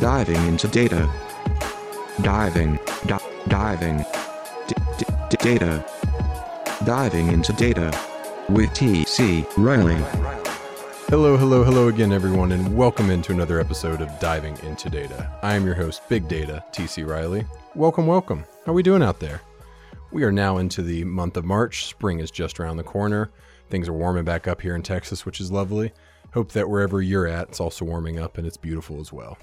Diving into data. Diving, di- diving. D- d- data. Diving into data. With T.C. Riley. Hello, hello, hello again, everyone, and welcome into another episode of Diving into Data. I am your host, Big Data, TC Riley. Welcome, welcome. How are we doing out there? We are now into the month of March. Spring is just around the corner. Things are warming back up here in Texas, which is lovely. Hope that wherever you're at, it's also warming up and it's beautiful as well.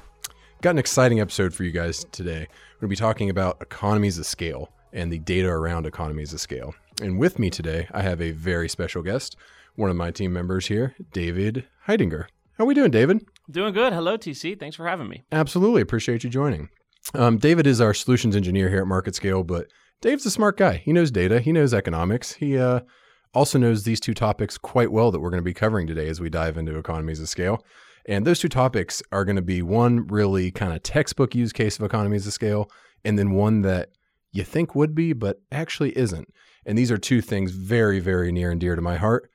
Got an exciting episode for you guys today. We're going to be talking about economies of scale and the data around economies of scale. And with me today, I have a very special guest, one of my team members here, David Heidinger. How are we doing, David? Doing good. Hello, TC. Thanks for having me. Absolutely. Appreciate you joining. Um, David is our solutions engineer here at Market Scale, but Dave's a smart guy. He knows data, he knows economics. He uh, also knows these two topics quite well that we're going to be covering today as we dive into economies of scale. And those two topics are going to be one really kind of textbook use case of economies of scale, and then one that you think would be, but actually isn't. And these are two things very, very near and dear to my heart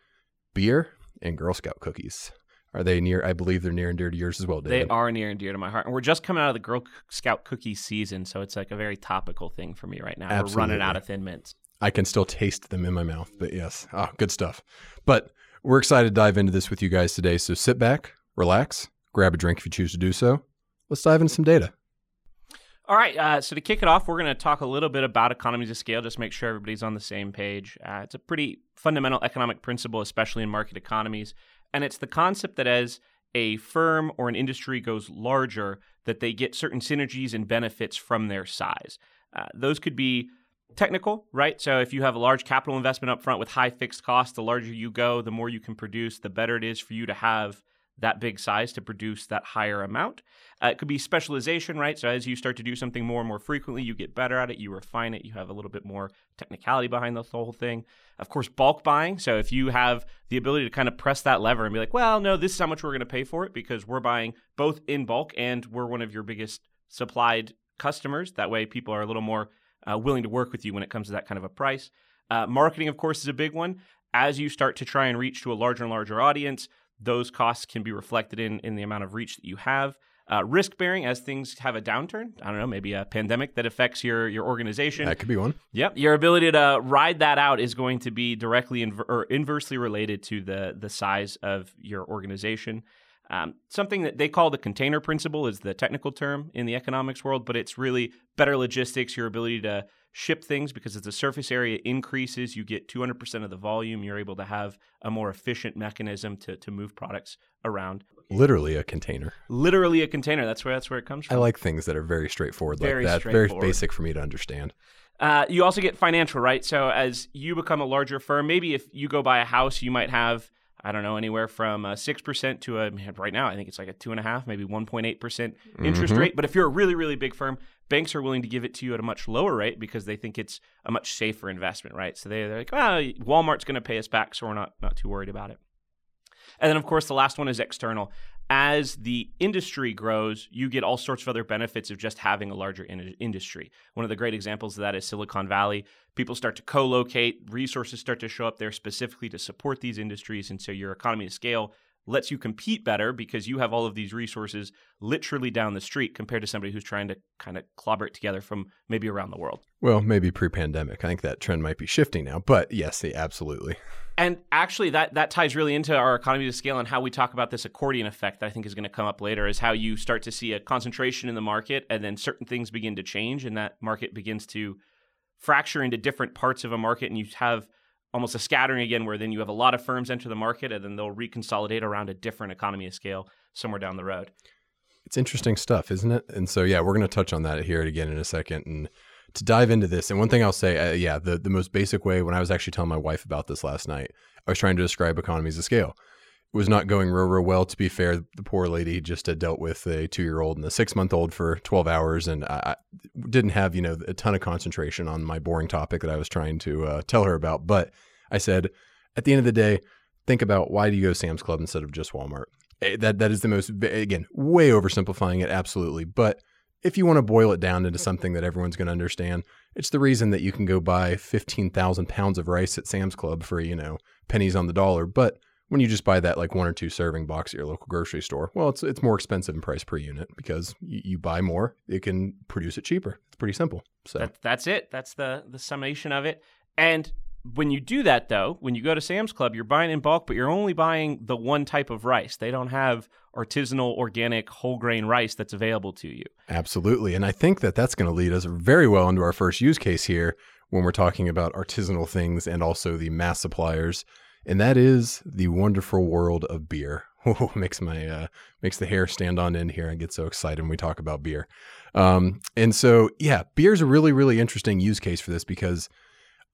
beer and Girl Scout cookies. Are they near? I believe they're near and dear to yours as well, David. They are near and dear to my heart. And we're just coming out of the Girl Scout cookie season, so it's like a very topical thing for me right now. Absolutely. We're running out of Thin Mints. I can still taste them in my mouth, but yes, ah, good stuff. But we're excited to dive into this with you guys today. So sit back, relax, grab a drink if you choose to do so. Let's dive into some data. All right. Uh, so to kick it off, we're going to talk a little bit about economies of scale, just make sure everybody's on the same page. Uh, it's a pretty fundamental economic principle, especially in market economies, and it's the concept that as a firm or an industry goes larger, that they get certain synergies and benefits from their size. Uh, those could be technical, right? So if you have a large capital investment up front with high fixed costs, the larger you go, the more you can produce, the better it is for you to have that big size to produce that higher amount. Uh, it could be specialization, right? So as you start to do something more and more frequently, you get better at it, you refine it, you have a little bit more technicality behind the whole thing. Of course, bulk buying. So if you have the ability to kind of press that lever and be like, well, no, this is how much we're going to pay for it because we're buying both in bulk and we're one of your biggest supplied customers. That way, people are a little more uh, willing to work with you when it comes to that kind of a price. Uh, marketing, of course, is a big one. As you start to try and reach to a larger and larger audience, those costs can be reflected in in the amount of reach that you have. Uh, risk bearing as things have a downturn. I don't know, maybe a pandemic that affects your your organization. That could be one. Yep, your ability to ride that out is going to be directly inver- or inversely related to the the size of your organization. Um, something that they call the container principle is the technical term in the economics world, but it's really better logistics, your ability to ship things because as the surface area increases, you get 200% of the volume. You're able to have a more efficient mechanism to, to move products around. Literally a container. Literally a container. That's where that's where it comes from. I like things that are very straightforward Very like that. Very basic for me to understand. Uh, you also get financial, right? So as you become a larger firm, maybe if you go buy a house, you might have I don't know anywhere from a six percent to a right now I think it's like a two and a half, maybe one point eight percent interest Mhm. rate. But if you're a really really big firm, banks are willing to give it to you at a much lower rate because they think it's a much safer investment, right? So they, they're like, well, Walmart's going to pay us back, so we're not not too worried about it. And then, of course, the last one is external. As the industry grows, you get all sorts of other benefits of just having a larger in- industry. One of the great examples of that is Silicon Valley. People start to co locate, resources start to show up there specifically to support these industries. And so your economy of scale lets you compete better because you have all of these resources literally down the street compared to somebody who's trying to kind of clobber it together from maybe around the world. Well, maybe pre-pandemic. I think that trend might be shifting now, but yes, absolutely. And actually, that that ties really into our economy to scale and how we talk about this accordion effect that I think is going to come up later. Is how you start to see a concentration in the market, and then certain things begin to change, and that market begins to fracture into different parts of a market, and you have almost a scattering again, where then you have a lot of firms enter the market, and then they'll reconsolidate around a different economy of scale somewhere down the road. It's interesting stuff, isn't it? And so, yeah, we're going to touch on that here again in a second. And to dive into this, and one thing I'll say, uh, yeah, the, the most basic way, when I was actually telling my wife about this last night, I was trying to describe economies of scale. Was not going real, real well. To be fair, the poor lady just had dealt with a two year old and a six month old for 12 hours and I, didn't have, you know, a ton of concentration on my boring topic that I was trying to uh, tell her about. But I said, at the end of the day, think about why do you go Sam's Club instead of just Walmart? That that is the most again way oversimplifying it absolutely, but if you want to boil it down into something that everyone's going to understand, it's the reason that you can go buy 15,000 pounds of rice at Sam's Club for, you know, pennies on the dollar. But when you just buy that like one or two serving box at your local grocery store, well, it's it's more expensive in price per unit because you, you buy more, it can produce it cheaper. It's pretty simple. So That, that's it. That's the the summation of it. And when you do that, though, when you go to Sam's Club, you're buying in bulk, but you're only buying the one type of rice. They don't have artisanal, organic, whole grain rice that's available to you. Absolutely. And I think that that's going to lead us very well into our first use case here when we're talking about artisanal things and also the mass suppliers. And that is the wonderful world of beer. Makes my uh, makes the hair stand on end here. I get so excited when we talk about beer. Um, and so, yeah, beer is a really, really interesting use case for this because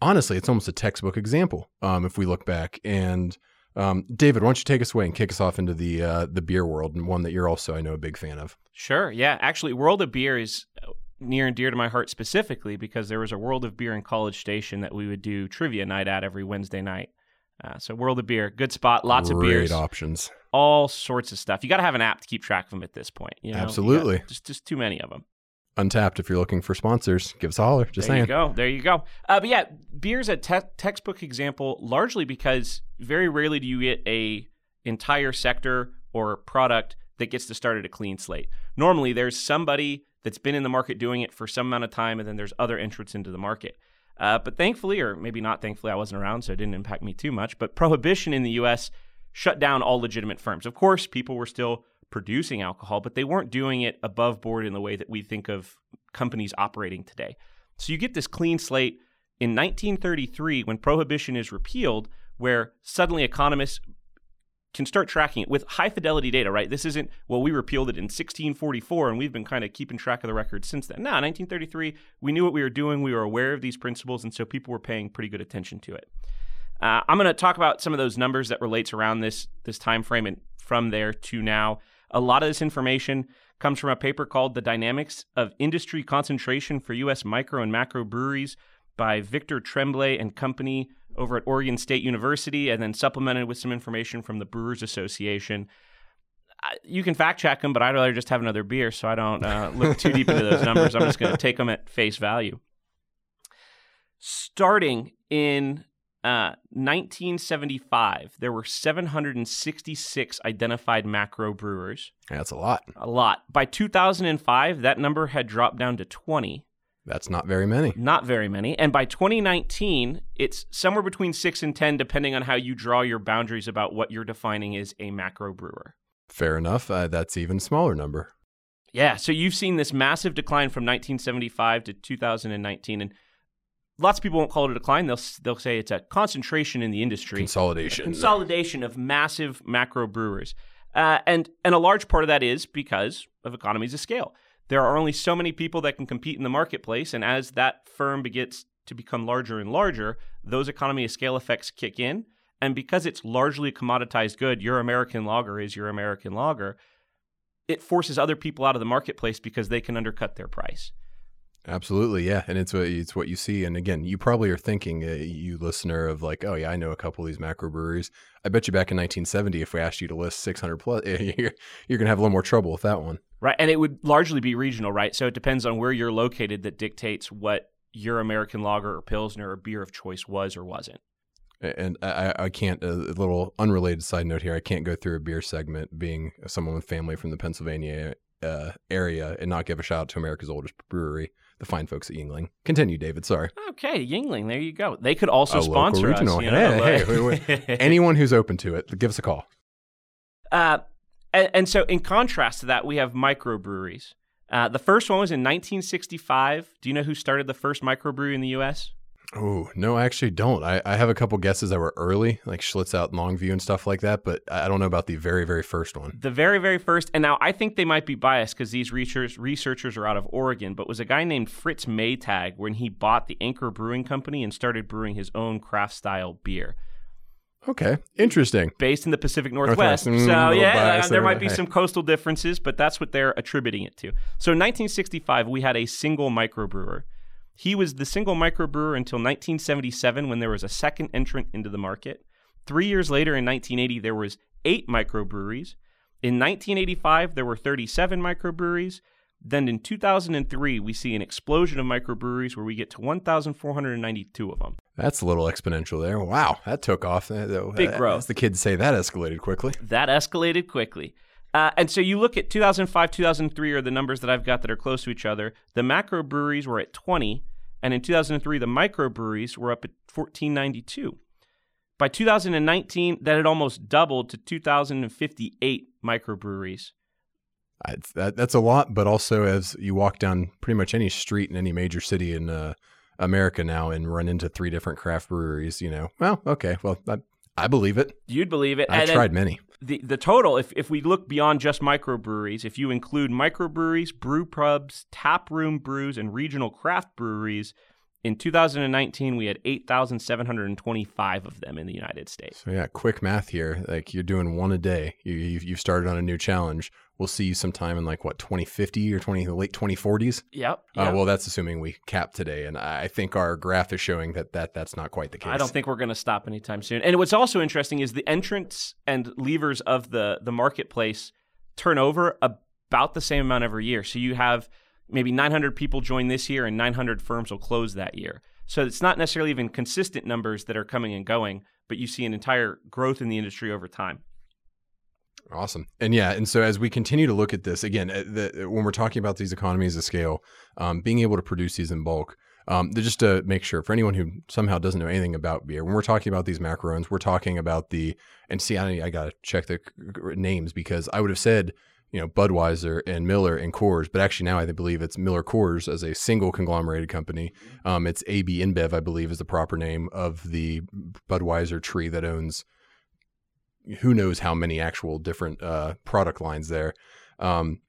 honestly, it's almost a textbook example. Um, if we look back, and um, David, why don't you take us away and kick us off into the uh, the beer world, and one that you're also, I know, a big fan of. Sure. Yeah. Actually, World of Beer is uh, near and dear to my heart specifically because there was a World of Beer in College Station that we would do trivia night at every Wednesday night. Uh, so World of Beer, good spot, lots Great of beers, options. all sorts of stuff. You got to have an app to keep track of them at this point. You know? You Absolutely. just just too many of them. Untappd. If you're looking for sponsors, give us a holler. Just there saying. There you go. There you go. Uh, but yeah, beer's a te- textbook example, largely because very rarely do you get a entire sector or product that gets to start at a clean slate. Normally, there's somebody that's been in the market doing it for some amount of time, and then there's other entrants into the market. Uh, but thankfully, or maybe not thankfully, I wasn't around, so it didn't impact me too much. But prohibition in the U.S. shut down all legitimate firms. Of course, people were still producing alcohol, but they weren't doing it above board in the way that we think of companies operating today. So you get this clean slate in 1933 when prohibition is repealed, where suddenly economists can start tracking it with high fidelity data, right? This isn't, well, we repealed it in 1644 and we've been kind of keeping track of the records since then. No, 1933, we knew what we were doing. We were aware of these principles, and so people were paying pretty good attention to it. Uh, I'm going to talk about some of those numbers that relates around this this time frame and from there to now. A lot of this information comes from a paper called "The Dynamics of Industry Concentration for U.S. Micro and Macro Breweries" by Victor Tremblay and company over at Oregon State University, and then supplemented with some information from the Brewers Association. You can fact check them, but I'd rather just have another beer so I don't uh, look too deep into those numbers. I'm just going to take them at face value. Starting in uh, 1975, there were 766 identified macro brewers. That's a lot. A lot. By 2005, that number had dropped down to 20. That's not very many. Not very many. And by 2019, it's somewhere between 6 and 10, depending on how you draw your boundaries about what you're defining as a macro brewer. Fair enough. Uh, that's even smaller number. Yeah, so you've seen this massive decline from 1975 to 2019, and lots of people won't call it a decline. They'll they'll say it's a concentration in the industry, Consolidation. consolidation of massive macro brewers, uh, and and a large part of that is because of economies of scale. There are only so many people that can compete in the marketplace, and as that firm begins to become larger and larger, those economy of scale effects kick in. And because it's largely a commoditized good, your American lager is your American lager. It forces other people out of the marketplace because they can undercut their price. Absolutely, yeah, and it's what it's what you see. And again, you probably are thinking, uh, you listener, of like, oh yeah, I know a couple of these macro breweries. I bet you back in 1970, if we asked you to list 600 plus, you're, you're gonna have a little more trouble with that one. Right. And it would largely be regional, right? So it depends on where you're located that dictates what your American lager or Pilsner or beer of choice was or wasn't. And I, I can't. A little unrelated side note here. I can't go through a beer segment being someone with family from the Pennsylvania uh, area and not give a shout out to America's oldest brewery, the fine folks at Yuengling. Continue, David. Sorry. Okay, Yuengling, there you go. They could also A sponsor us. you know, Hey, like- hey, Anyone who's open to it, give us a call. Uh, and, and so, in contrast to that, we have microbreweries. Uh, the first one was in 1965. Do you know who started the first microbrewery in the U.S.? Oh no, I actually don't. I, I have a couple guesses that were early, like Schlitz out in Longview and stuff like that, but I don't know about the very, very first one. The very, very first, and now I think they might be biased because these researchers researchers are out of Oregon, but was a guy named Fritz Maytag when he bought the Anchor Brewing Company and started brewing his own craft style beer Okay, interesting. based in the Pacific Northwest. Northwest. Mm, so yeah, uh, there there, might be some coastal differences, but that's what they're attributing it to. So in 1965, we had a single microbrewer. He was the single microbrewer until 1977 when there was a second entrant into the market. Three years later, in 1980, there was eight microbreweries. In 1985, there were 37 microbreweries. Then in 2003, we see an explosion of microbreweries where we get to 1,492 of them. That's a little exponential there. Wow, that took off. Big growth. As the kids say, that escalated quickly. That escalated quickly. Uh, and so you look at 2005, 2003 are the numbers that I've got that are close to each other. The macro breweries were at 20, and in 2003, the microbreweries were up at 1492. By 2019, that had almost doubled to 2,058 microbreweries. That, that's a lot, but also as you walk down pretty much any street in any major city in uh, America now and run into three different craft breweries, you know, well, okay, well, I, I believe it. You'd believe it. I've And then tried many. The, the total, if, if we look beyond just microbreweries, if you include microbreweries, brew pubs, tap room brews, and regional craft breweries, in 2019 we had 8,725 of them in the United States. So yeah, quick math here. Like you're doing one a day. You you've, you've started on a new challenge. We'll see you sometime in like what 2050 or 20 late 2040s. Yep. Uh, well, that's assuming we cap today, and I think our graph is showing that, that that's not quite the case. I don't think we're going to stop anytime soon. And what's also interesting is the entrance and levers of the the marketplace turn over about the same amount every year. So you have maybe 900 people join this year and 900 firms will close that year. So it's not necessarily even consistent numbers that are coming and going, but you see an entire growth in the industry over time. Awesome. And yeah, and so as we continue to look at this again, uh, the, when we're talking about these economies of scale, um, being able to produce these in bulk, um, just to make sure for anyone who somehow doesn't know anything about beer, when we're talking about these macarons, we're talking about the and see, I, I gotta check the names because I would have said you know Budweiser and Miller and Coors, but actually now I believe it's Miller Coors as a single conglomerated company. Um, it's AB InBev, I believe, is the proper name of the Budweiser tree that owns who knows how many actual different uh, product lines there. Um,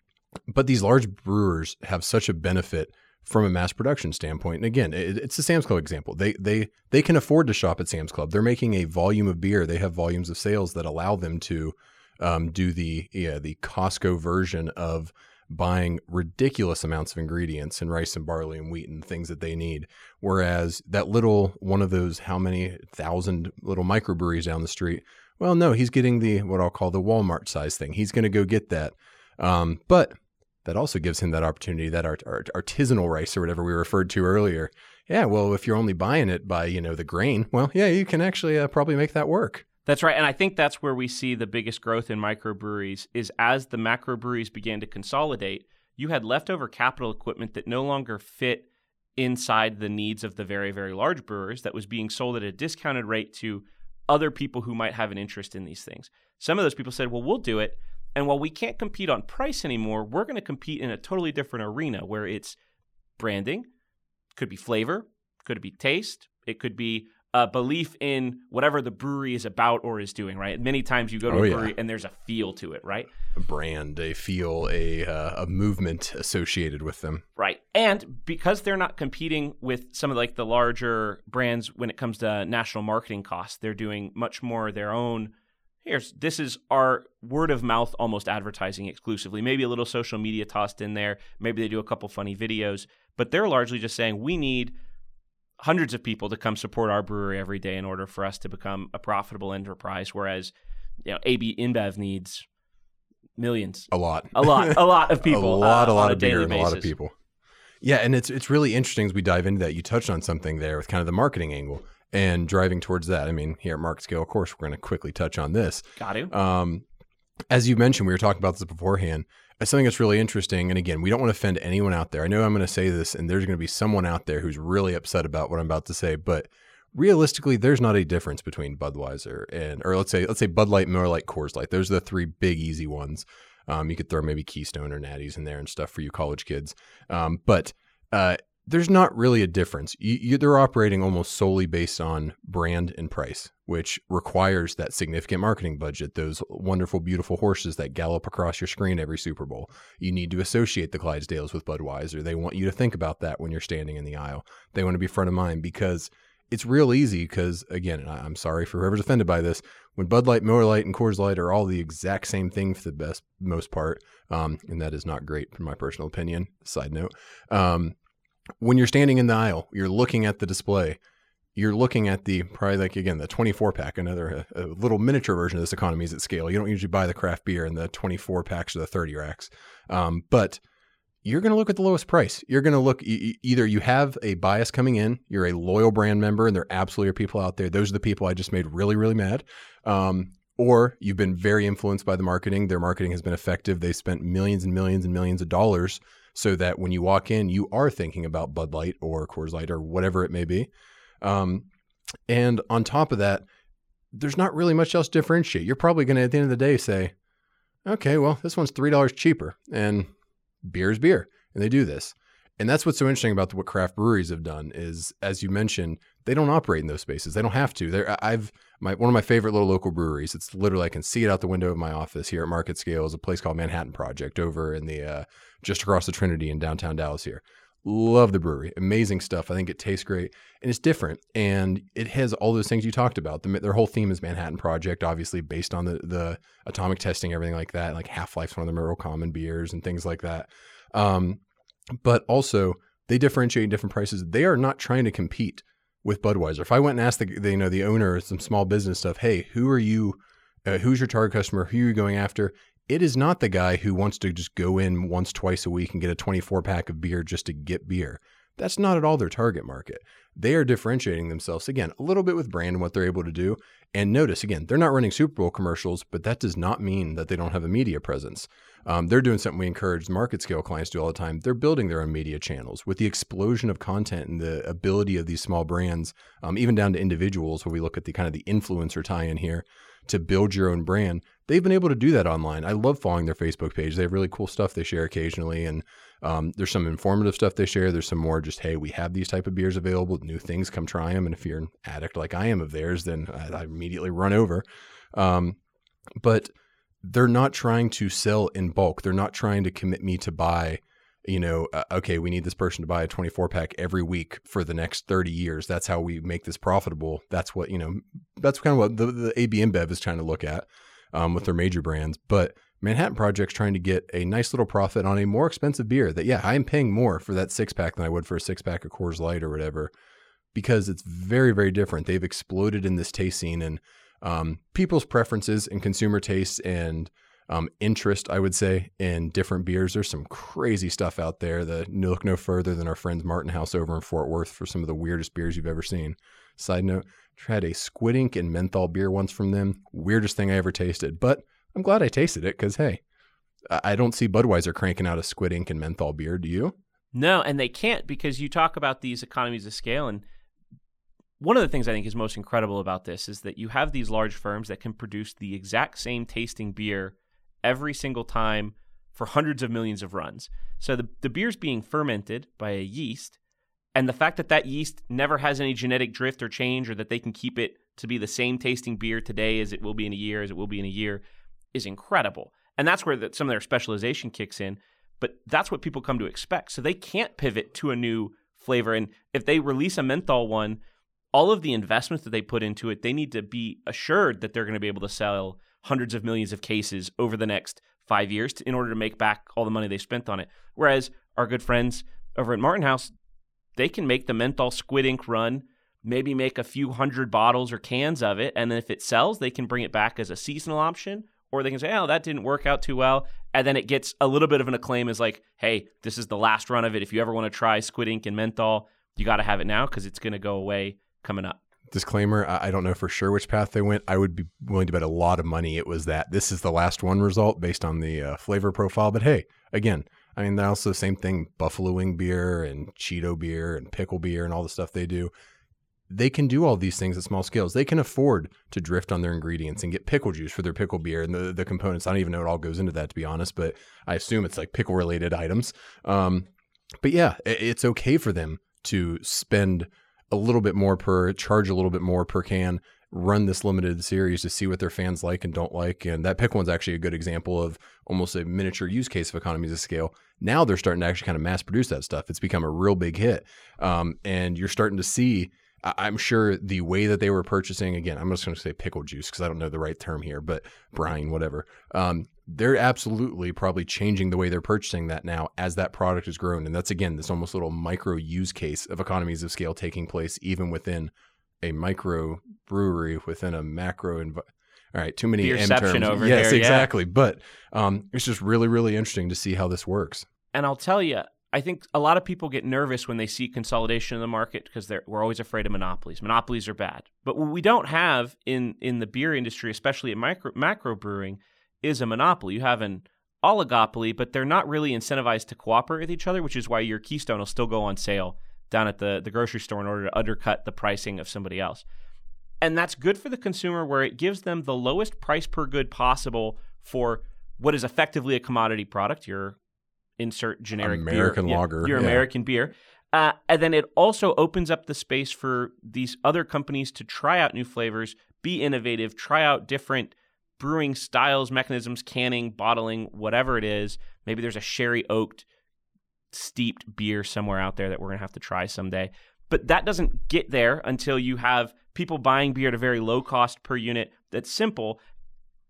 but these large brewers have such a benefit from a mass production standpoint. And again, it, it's the Sam's Club example. They they they can afford to shop at Sam's Club. They're making a volume of beer. They have volumes of sales that allow them to um, do the yeah the Costco version of buying ridiculous amounts of ingredients and rice and barley and wheat and things that they need. Whereas that little one of those how many thousand little microbreweries down the street, well, no, he's getting the what I'll call the Walmart size thing. He's going to go get that. Um, but that also gives him that opportunity, that art, art, artisanal rice or whatever we referred to earlier. Yeah, well, if you're only buying it by you know the grain, well, yeah, you can actually uh, probably make that work. That's right. And I think that's where we see the biggest growth in microbreweries is as the macrobreweries began to consolidate, you had leftover capital equipment that no longer fit inside the needs of the very, very large brewers that was being sold at a discounted rate to other people who might have an interest in these things. Some of those people said, well, we'll do it. And while we can't compete on price anymore, we're going to compete in a totally different arena where it's branding, could be flavor, could it be taste, it could be a belief in whatever the brewery is about or is doing, right? Many times you go to Oh, a yeah. brewery and there's a feel to it, right? A brand, a feel, a uh, a movement associated with them. Right. And because they're not competing with some of like the larger brands when it comes to national marketing costs, they're doing much more their own here's this is our word of mouth almost advertising exclusively. Maybe a little social media tossed in there, maybe they do a couple funny videos, but they're largely just saying we need hundreds of people to come support our brewery every day in order for us to become a profitable enterprise whereas you know AB InBev needs millions. A lot. A lot, a lot of people. a lot, uh, a lot on of beer and a lot of people. Yeah, and it's it's really interesting as we dive into that. You touched on something there with kind of the marketing angle and driving towards that. I mean, here at Market Scale, of course, we're going to quickly touch on this. Got to. Um, as you mentioned, we were talking about this beforehand. It's something that's really interesting. And again, we don't want to offend anyone out there. I know I'm going to say this, and there's going to be someone out there who's really upset about what I'm about to say, but realistically, there's not a difference between Budweiser and, or let's say, let's say Bud Light, Miller Light, Coors Light. Those are the three big easy ones. Um, you could throw maybe Keystone or Natties in there and stuff for you college kids. Um, but uh, there's not really a difference. You, you, they're operating almost solely based on brand and price, which requires that significant marketing budget. Those wonderful, beautiful horses that gallop across your screen every Super Bowl. You need to associate the Clydesdales with Budweiser. They want you to think about that when you're standing in the aisle. They want to be front of mind because it's real easy. Because again, I- I'm sorry for whoever's offended by this. When Bud Light, Miller Light, and Coors Light are all the exact same thing for the best most part, um, and that is not great in my personal opinion. Side note. Um, when you're standing in the aisle, you're looking at the display. You're looking at the probably like again the 24 pack, another a, a little miniature version of this economies at scale. You don't usually buy the craft beer in the 24 packs or the 30 racks, um, but you're going to look at the lowest price. You're going to look e- either you have a bias coming in, you're a loyal brand member, and there absolutely are people out there. Those are the people I just made really, really mad. Um, or you've been very influenced by the marketing. Their marketing has been effective. They spent millions and millions and millions of dollars so that when you walk in, you are thinking about Bud Light or Coors Light or whatever it may be. Um, and on top of that, there's not really much else to differentiate. You're probably going to, at the end of the day, say, okay, well, this one's $3 cheaper and beer is beer. And they do this. And that's what's so interesting about what craft breweries have done is, as you mentioned, they don't operate in those spaces. They don't have to. They're, I've my one of my favorite little local breweries. It's literally I can see it out the window of my office here at Market Scale. Is a place called Manhattan Project over in the uh, just across the Trinity in downtown Dallas here. Love the brewery. Amazing stuff. I think it tastes great and it's different. And it has all those things you talked about. The, their whole theme is Manhattan Project, obviously based on the, the atomic testing, everything like that. Like Half Life's one of the real common beers and things like that. Um, but also, they differentiate in different prices. They are not trying to compete with Budweiser. If I went and asked the, the you know the owner some small business stuff, hey, who are you? Uh, who's your target customer? Who are you going after? it is not the guy who wants to just go in once, twice a week and get a 24 pack of beer just to get beer. That's not at all their target market. They are differentiating themselves again a little bit with brand and what they're able to do. And notice again, they're not running Super Bowl commercials, but that does not mean that they don't have a media presence. Um, they're doing something we encourage market scale clients to do all the time. They're building their own media channels with the explosion of content and the ability of these small brands, um, even down to individuals. When we look at the kind of the influencer tie in here, to build your own brand, they've been able to do that online. I love following their Facebook page. They have really cool stuff they share occasionally, and um, there's some informative stuff they share. There's some more just, hey, we have these type of beers available, new things, come try them. And if you're an addict like I am of theirs, then I, I immediately run over. Um, but they're not trying to sell in bulk. They're not trying to commit me to buy you know, uh, okay, we need this person to buy a 24 pack every week for the next 30 years. That's how we make this profitable. That's what, you know, that's kind of what the, the AB is trying to look at um, with their major brands. But Manhattan Project's trying to get a nice little profit on a more expensive beer that, yeah, I'm paying more for that six pack than I would for a six pack of Coors Light or whatever because it's very, very different. They've exploded in this taste scene and um, people's preferences and consumer tastes and um, interest, I would say, in different beers. There's some crazy stuff out there that look no further than our friends Martin House over in Fort Worth for some of the weirdest beers you've ever seen. Side note, tried a squid ink and menthol beer once from them. Weirdest thing I ever tasted, but I'm glad I tasted it because, hey, I don't see Budweiser cranking out a squid ink and menthol beer. Do you? No, and they can't because you talk about these economies of scale and one of the things I think is most incredible about this is that you have these large firms that can produce the exact same tasting beer every single time for hundreds of millions of runs. So the, the beer's being fermented by a yeast, and the fact that that yeast never has any genetic drift or change, or that they can keep it to be the same tasting beer today as it will be in a year, as it will be in a year, is incredible. And that's where the, some of their specialization kicks in. But that's what people come to expect. So they can't pivot to a new flavor. And if they release a menthol one, all of the investments that they put into it, they need to be assured that they're going to be able to sell hundreds of millions of cases over the next five years to, in order to make back all the money they spent on it. Whereas our good friends over at Martin House, they can make the menthol squid ink run, maybe make a few hundred bottles or cans of it, and then if it sells, they can bring it back as a seasonal option, or they can say, "Oh, that didn't work out too well," and then it gets a little bit of an acclaim as like, "Hey, this is the last run of it. If you ever want to try squid ink and menthol, you got to have it now because it's going to go away coming up." disclaimer I, don't know for sure which path they went. I would be willing to bet a lot of money it was that this is the last one result based on the uh, flavor profile. But hey again i mean they're also the same thing buffalo wing beer and cheeto beer and pickle beer and all the stuff they do. They can do all these things at small scales. They can afford to drift on their ingredients and get pickle juice for their pickle beer and the, the components. I don't even know it all goes into that to be honest but i assume it's like pickle related items. Um, but yeah it's okay for them to spend a little bit more per charge a little bit more per can run this limited series to see what their fans like and don't like and that pick one's actually a good example of almost a miniature use case of economies of scale now they're starting to actually kind of mass produce that stuff it's become a real big hit um, and you're starting to see I'm sure the way that they were purchasing, again, I'm just going to say pickle juice because I don't know the right term here, but brine, whatever. Um, they're absolutely probably changing the way they're purchasing that now as that product has grown. And that's, again, this almost little micro use case of economies of scale taking place even within a micro brewery within a macro environment. All right, too many M terms. over yes, there, exactly. Yeah. But um, it's just really, really interesting to see how this works. And I'll tell you, I think a lot of people get nervous when they see consolidation in the market because we're always afraid of monopolies. Monopolies are bad. But what we don't have in, in the beer industry, especially in micro, macro brewing, is a monopoly. You have an oligopoly, but they're not really incentivized to cooperate with each other, which is why your Keystone will still go on sale down at the, the grocery store in order to undercut the pricing of somebody else. And that's good for the consumer where it gives them the lowest price per good possible for what is effectively a commodity product, your insert generic American beer, lager, your yeah. American beer. Uh, and then it also opens up the space for these other companies to try out new flavors, be innovative, try out different brewing styles, mechanisms, canning, bottling, whatever it is. Maybe there's a sherry oaked steeped beer somewhere out there that we're going to have to try someday. But that doesn't get there until you have people buying beer at a very low cost per unit that's simple,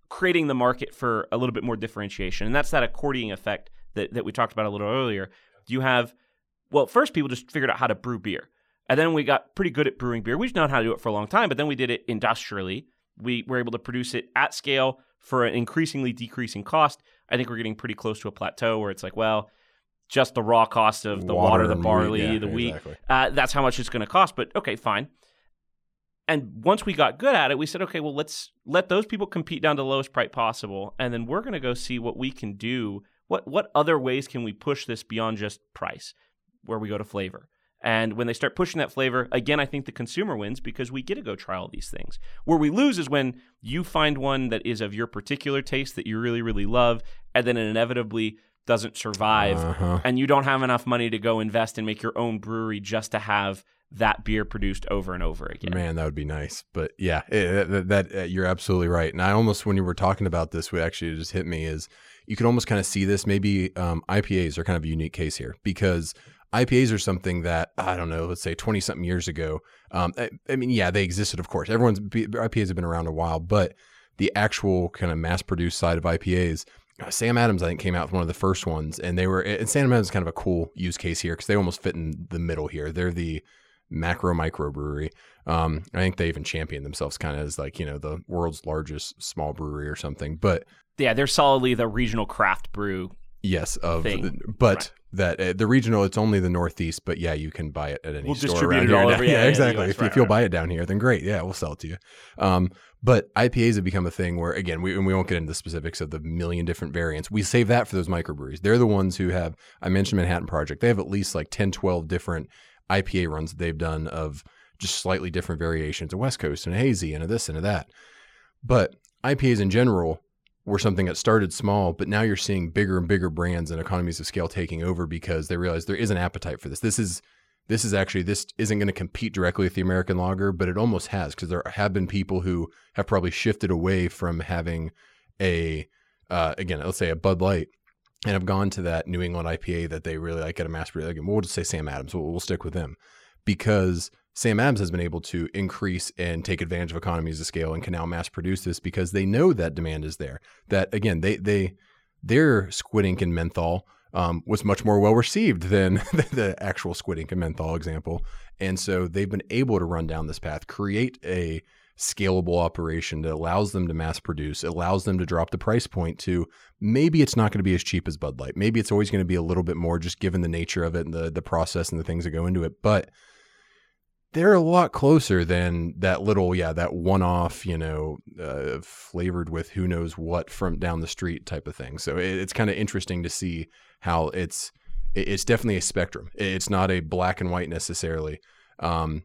creating the market for a little bit more differentiation. And that's that accordion effect that, that we talked about a little earlier. You have, well, first people just figured out how to brew beer. And then we got pretty good at brewing beer. We've known how to do it for a long time, but then we did it industrially. We were able to produce it at scale for an increasingly decreasing cost. I think we're getting pretty close to a plateau where it's like, well, just the raw cost of the water, Water the barley, yeah, the wheat. exactly. Uh, that's how much it's going to cost. But okay, fine. And once we got good at it, we said, okay, well, let's let those people compete down to the lowest price possible, and then we're going to go see what we can do. What what other ways can we push this beyond just price? Where we go to flavor. And when they start pushing that flavor, again, I think the consumer wins because we get to go try all these things. Where we lose is when you find one that is of your particular taste that you really, really love, and then it inevitably doesn't survive, Uh-huh. and you don't have enough money to go invest and make your own brewery just to have that beer produced over and over again. Man, that would be nice. But yeah, it, that, that uh, you're absolutely right. And I almost, when you were talking about this, what actually just hit me is you could almost kind of see this. Maybe um, IPAs are kind of a unique case here because IPAs are something that I don't know. Let's say twenty something years ago. Um, I, I mean, yeah, they existed, of course. Everyone's IPAs have been around a while, but the actual kind of mass produced side of IPAs. uh, Sam Adams, I think, came out with one of the first ones, and they were. And Sam Adams is kind of a cool use case here because they almost fit in the middle here. They're the macro micro brewery. Um, I think they even champion themselves kind of as like you know the world's largest small brewery or something. But Yeah, they're solidly the regional craft brew. Yes, of Thing. but Right. that uh, the regional it's only the Northeast. But yeah, you can buy it at any We'll store distribute around it here. all now. over- yeah, yeah, yeah, exactly. US, if, right, if you'll right. buy it down here, then great. Yeah, we'll sell it to you. Um, but IPAs have become a thing where again we and we won't get into the specifics of the million different variants. We save that for those microbreweries. They're the ones who have. I mentioned Manhattan Project. They have at least like 10, 12 different IPA runs that they've done of just slightly different variations, a West Coast and a hazy and a this and a that. But IPAs in general were something that started small, but now you're seeing bigger and bigger brands and economies of scale taking over because they realize there is an appetite for this. This is this is actually this isn't going to compete directly with the American lager, but it almost has because there have been people who have probably shifted away from having a uh, again, let's say a Bud Light and have gone to that New England IPA that they really like at a mass. We'll just say Sam Adams. We'll, we'll stick with them because Sam Adams has been able to increase and take advantage of economies of scale and can now mass produce this because they know that demand is there. That again, they they their squid ink and menthol um, was much more well received than the actual squid ink and menthol example, and so they've been able to run down this path, create a scalable operation that allows them to mass produce, allows them to drop the price point to maybe it's not going to be as cheap as Bud Light. Maybe it's always going to be a little bit more just given the nature of it and the the process and the things that go into it, but they're a lot closer than that little yeah that one off you know uh, flavored with who knows what from down the street type of thing. So it, it's kind of interesting to see how it's it's definitely a spectrum. It's not a black and white necessarily um,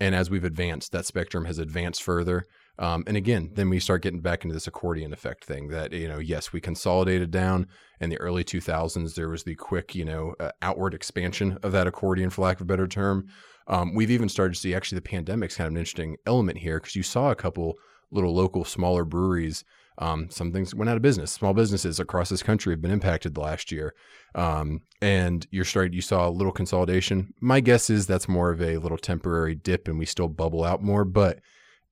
and as we've advanced that spectrum has advanced further. Um, and again then we start getting back into this accordion effect thing that you know yes we consolidated down. In the early 2000s there was the quick you know uh, outward expansion of that accordion for lack of a better term um, we've even started to see actually the pandemic's kind of an interesting element here because you saw a couple little local smaller breweries um, some things went out of business. Small businesses across this country have been impacted the last year um, and you're starting you saw a little consolidation. My guess is that's more of a little temporary dip and we still bubble out more but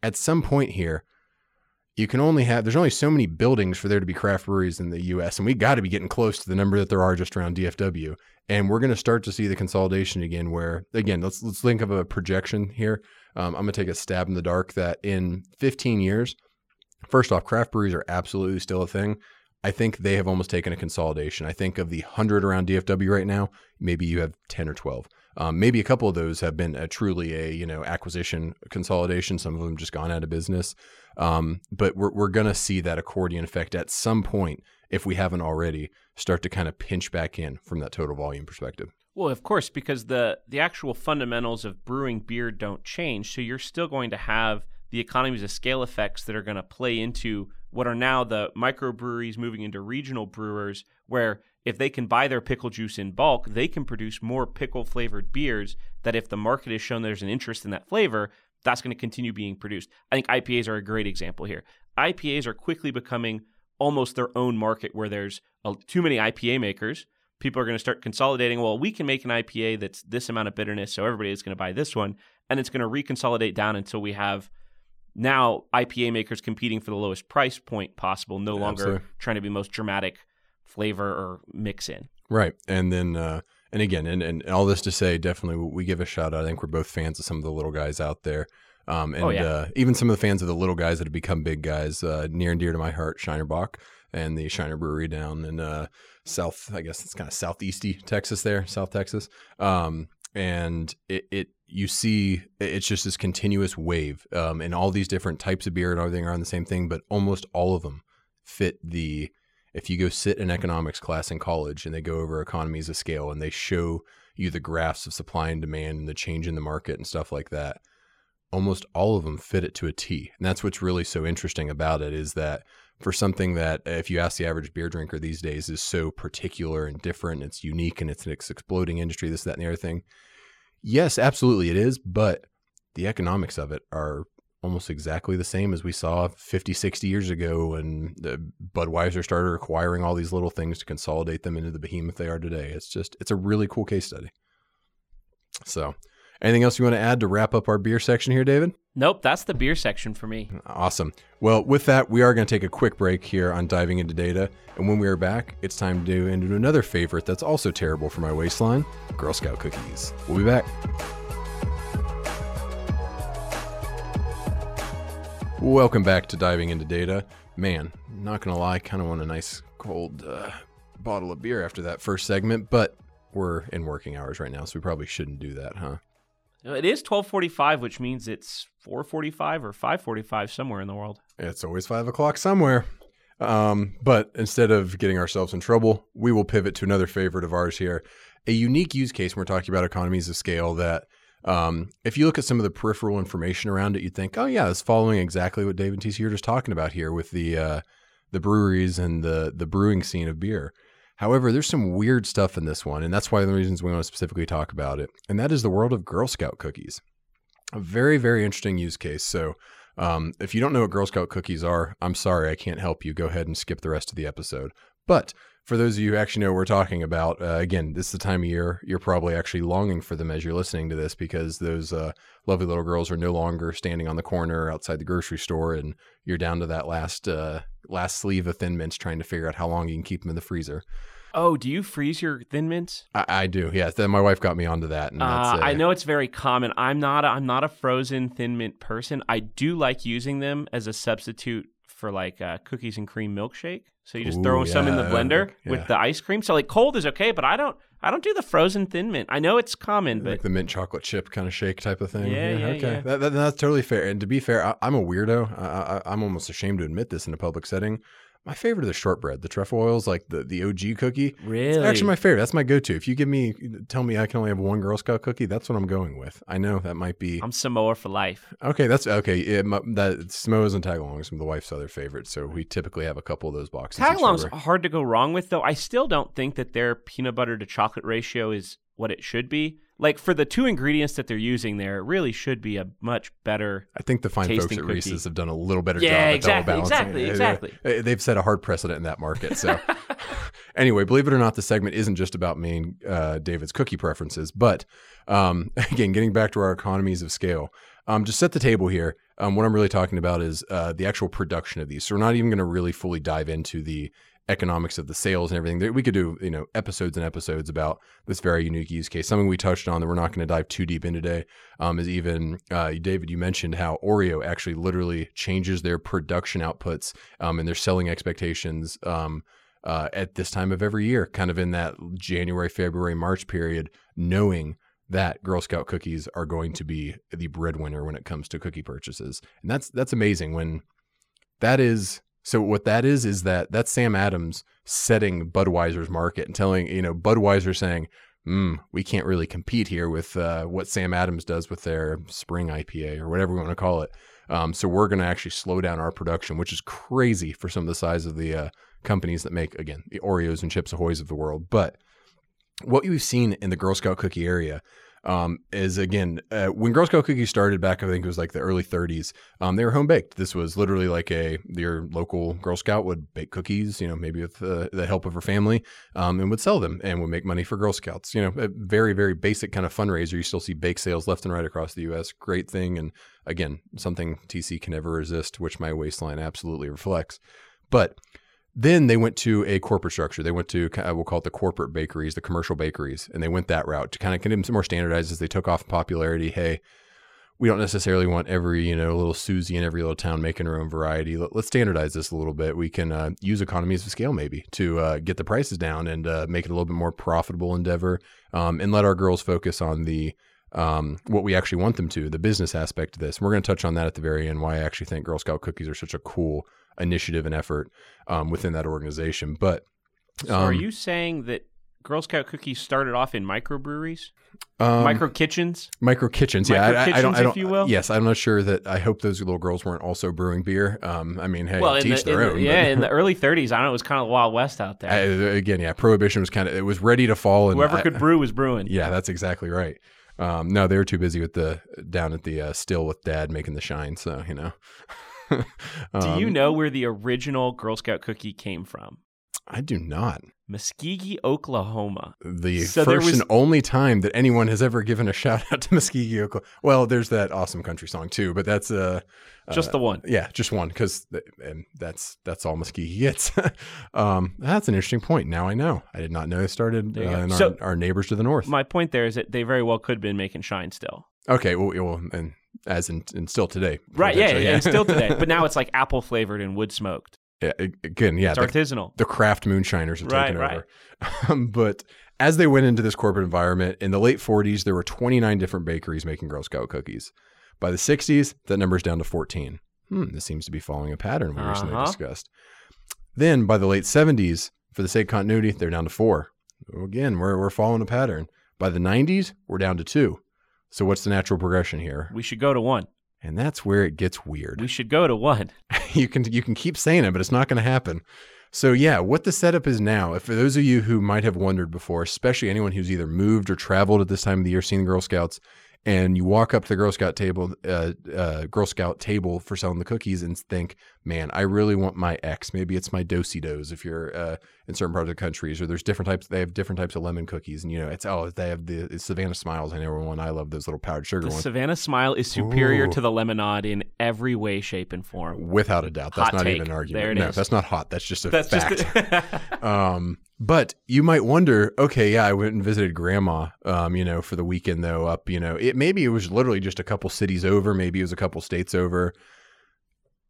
at some point here you can only have there's only so many buildings for there to be craft breweries in the US and we got to be getting close to the number that there are just around DFW and we're going to start to see the consolidation again where again let's let's think of a projection here. Um, I'm going to take a stab in the dark that in 15 years first off craft breweries are absolutely still a thing I think they have almost taken a consolidation. I think of the 100 around DFW right now, maybe you have 10 or 12. Um, maybe a couple of those have been a, truly a you know acquisition consolidation. Some of them just gone out of business. Um, but we're we're gonna see that accordion effect at some point if we haven't already start to kind of pinch back in from that total volume perspective. Well, of course, because the the actual fundamentals of brewing beer don't change, so you're still going to have the economies of scale effects that are going to play into what are now the microbreweries moving into regional brewers, where if they can buy their pickle juice in bulk, they can produce more pickle flavored beers that if the market has shown there's an interest in that flavor, that's going to continue being produced. I think IPAs are a great example here. IPAs are quickly becoming almost their own market where there's a, too many IPA makers. People are going to start consolidating. Well, we can make an IPA that's this amount of bitterness, so everybody is going to buy this one. And it's going to reconsolidate down until we have now IPA makers competing for the lowest price point possible, no longer Absolutely. trying to be most dramatic flavor or mix in. Right. And then, uh, and again, and, and all this to say, definitely we give a shout out. I think we're both fans of some of the little guys out there. Um, and oh, yeah. uh, even some of the fans of the little guys that have become big guys, uh, near and dear to my heart, Shiner Bock and the Shiner Brewery down in uh, South, I guess it's kind of southeasty Texas there, South Texas. Um, and it, it, you see it's just this continuous wave um, and all these different types of beer and everything are on the same thing but almost all of them fit the if you go sit in economics class in college and they go over economies of scale and they show you the graphs of supply and demand and the change in the market and stuff like that, almost all of them fit it to a T. And that's what's really so interesting about it is that for something that if you ask the average beer drinker these days is so particular and different, it's unique and it's an exploding industry, this, that, and the other thing. Yes, absolutely it is, but the economics of it are almost exactly the same as we saw 50, 60 years ago when Budweiser started acquiring all these little things to consolidate them into the behemoth they are today. It's just, it's a really cool case study. So, anything else you want to add to wrap up our beer section here, David? Nope, that's the beer section for me. Awesome. Well, with that, we are going to take a quick break here on diving into data. And when we are back, it's time to do into another favorite that's also terrible for my waistline Girl Scout cookies. We'll be back. Welcome back to Diving into Data. Man, not gonna lie, kind of want a nice cold uh, bottle of beer after that first segment, but we're in working hours right now, so we probably shouldn't do that, huh? It is 12:45, which means it's 4:45 or 5:45 somewhere in the world. It's always five o'clock somewhere. Um, but instead of getting ourselves in trouble, we will pivot to another favorite of ours here, a unique use case. When we're talking about economies of scale that um, if you look at some of the peripheral information around it, you'd think, oh yeah, it's following exactly what Dave and TC are just talking about here with the uh, the breweries and the the brewing scene of beer. However, there's some weird stuff in this one, and that's why the reasons we want to specifically talk about it. And that is the world of Girl Scout cookies. A very, very interesting use case. So, um, if you don't know what Girl Scout cookies are, I'm sorry, I can't help you. Go ahead and skip the rest of the episode. But for those of you who actually know what we're talking about, uh, again, this is the time of year you're probably actually longing for them as you're listening to this because those uh, lovely little girls are no longer standing on the corner outside the grocery store, and you're down to that last uh, last sleeve of Thin Mints trying to figure out how long you can keep them in the freezer. Oh, do you freeze your Thin Mints? I, I do. Yeah, Then my wife got me onto that. And uh, I know it's very common. I'm not. A, I'm not a frozen Thin Mint person. I do like using them as a substitute for like uh, cookies and cream milkshake. So you just Ooh, throw yeah, some in the blender yeah. with the ice cream. So like cold is okay, but I don't I don't do the frozen thin mint. I know it's common, but like the mint chocolate chip kind of shake type of thing. Yeah, yeah okay, that, that, that's totally fair. And to be fair, I, am a weirdo. I, I, I'm almost ashamed to admit this in a public setting. My favorite are the shortbread, the Trefoils, like the, the OG cookie. Really? It's actually my favorite. That's my go to. If you give me, tell me I can only have one Girl Scout cookie, that's what I'm going with. I know that might be. I'm Samoa for life. Okay, that's okay. It, that Samoas and tagalongs are the wife's other favorites. So we typically have a couple of those boxes. Tagalongs hard to go wrong with, though. I still don't think that their peanut butter to chocolate ratio is what it should be like for the two ingredients that they're using there, it really should be a much better. I think the fine folks at cookie. Reese's have done a little better yeah, job exactly, at exactly, exactly, exactly. They've set a hard precedent in that market. So, anyway, believe it or not, the segment isn't just about main uh, David's cookie preferences, but um, again, getting back to our economies of scale. Um, just set the table here. Um, what I'm really talking about is uh, the actual production of these. So we're not even going to really fully dive into the economics of the sales and everything. We could do, you know, episodes and episodes about this very unique use case. Something we touched on that we're not going to dive too deep into today um, is even, uh, David, you mentioned how Oreo actually literally changes their production outputs um, and their selling expectations um, uh, at this time of every year, kind of in that January, February, March period, knowing that Girl Scout cookies are going to be the breadwinner when it comes to cookie purchases. And that's that's amazing when that is so what that is is that that's Sam Adams setting Budweiser's market and telling, you know, Budweiser saying, mm, we can't really compete here with uh, what Sam Adams does with their spring IPA or whatever we want to call it. Um, so we're going to actually slow down our production, which is crazy for some of the size of the uh, companies that make, again, the Oreos and Chips Ahoy's of the world. But what you've seen in the Girl Scout cookie area um, is again uh, when Girl Scout cookies started back, I think it was like the early 30s. Um, they were home baked. This was literally like a your local Girl Scout would bake cookies, you know, maybe with uh, the help of her family, um, and would sell them and would make money for Girl Scouts. You know, a very very basic kind of fundraiser. You still see bake sales left and right across the U.S. Great thing, and again, something TC can never resist, which my waistline absolutely reflects. But then they went to a corporate structure. They went to we'll call it the corporate bakeries, the commercial bakeries, and they went that route to kind of get them more standardized as they took off in popularity. Hey, we don't necessarily want every you know little Susie in every little town making her own variety. Let, us standardize this a little bit. We can uh, use economies of scale maybe to uh, get the prices down and uh, make it a little bit more profitable endeavor, um, and let our girls focus on the um, what we actually want them to, the business aspect of this. We're going to touch on that at the very end. Why I actually think Girl Scout cookies are such a cool initiative and effort um, within that organization. But um, so are you saying that Girl Scout cookies started off in microbreweries, um, micro kitchens, micro kitchens? Yeah, micro I, kitchens, I, don't. I don't. If you will. Yes, I'm not sure that. I hope those little girls weren't also brewing beer. Um, I mean, hey, well, teach the, their own. The, yeah, in the early 30s, I don't know, it was kind of the Wild West out there. I, again, yeah, prohibition was kind of it was ready to fall. And Whoever could brew was brewing. Yeah, that's exactly right. Um, no, they were too busy with the down at the uh, still with dad making the shine. So you know. um, do you um, know where the original Girl Scout cookie came from? I do not. Muskogee, Oklahoma. The so first was... and only time that anyone has ever given a shout out to Muskogee, Oklahoma. Well, there's that awesome country song too, but that's uh, just uh, the one. Yeah, just one because and that's that's all Muskogee gets. um, that's an interesting point. Now I know. I did not know it started uh, in so, our, our, neighbors to the north. My point there is that they very well could have been making shine still. Okay, well, well and as in, and still today. Right, yeah, yeah, and still today. But now it's like apple flavored and wood smoked. Yeah, again, yeah, it's the, artisanal. The craft moonshiners are right, taking right. over. Um, but as they went into this corporate environment in the late 40s, there were 29 different bakeries making Girl Scout cookies. By the 60s, that number's down to 14. Hmm, this seems to be following a pattern we uh-huh. recently discussed. Then by the late 70s, for the sake of continuity, they're down to four. Again, we're, we're following a pattern. By the 90s, we're down to two. So what's the natural progression here? We should go to one. And that's where it gets weird. We should go to one. you can you can keep saying it, but it's not going to happen. So yeah, what the setup is now, if for those of you who might have wondered before, especially anyone who's either moved or traveled at this time of the year seeing the Girl Scouts, and you walk up to the Girl Scout table, uh, uh, Girl Scout table for selling the cookies, and think, man, I really want my X. Maybe it's my dosey dos if you're uh, in certain parts of the countries, or there's different types. They have different types of lemon cookies, and you know, it's oh, they have the Savannah Smiles. I know one. I love those little powdered sugar the ones. Savannah Smile is superior Ooh. to the lemonade in every way, shape, and form. Without a doubt, that's hot not take. even an argument. There it no, is. that's not hot. That's just a that's fact. Just a- um, but you might wonder, okay, yeah, I went and visited grandma, um, you know, for the weekend though, up, you know, it maybe it was literally just a couple cities over, maybe it was a couple states over.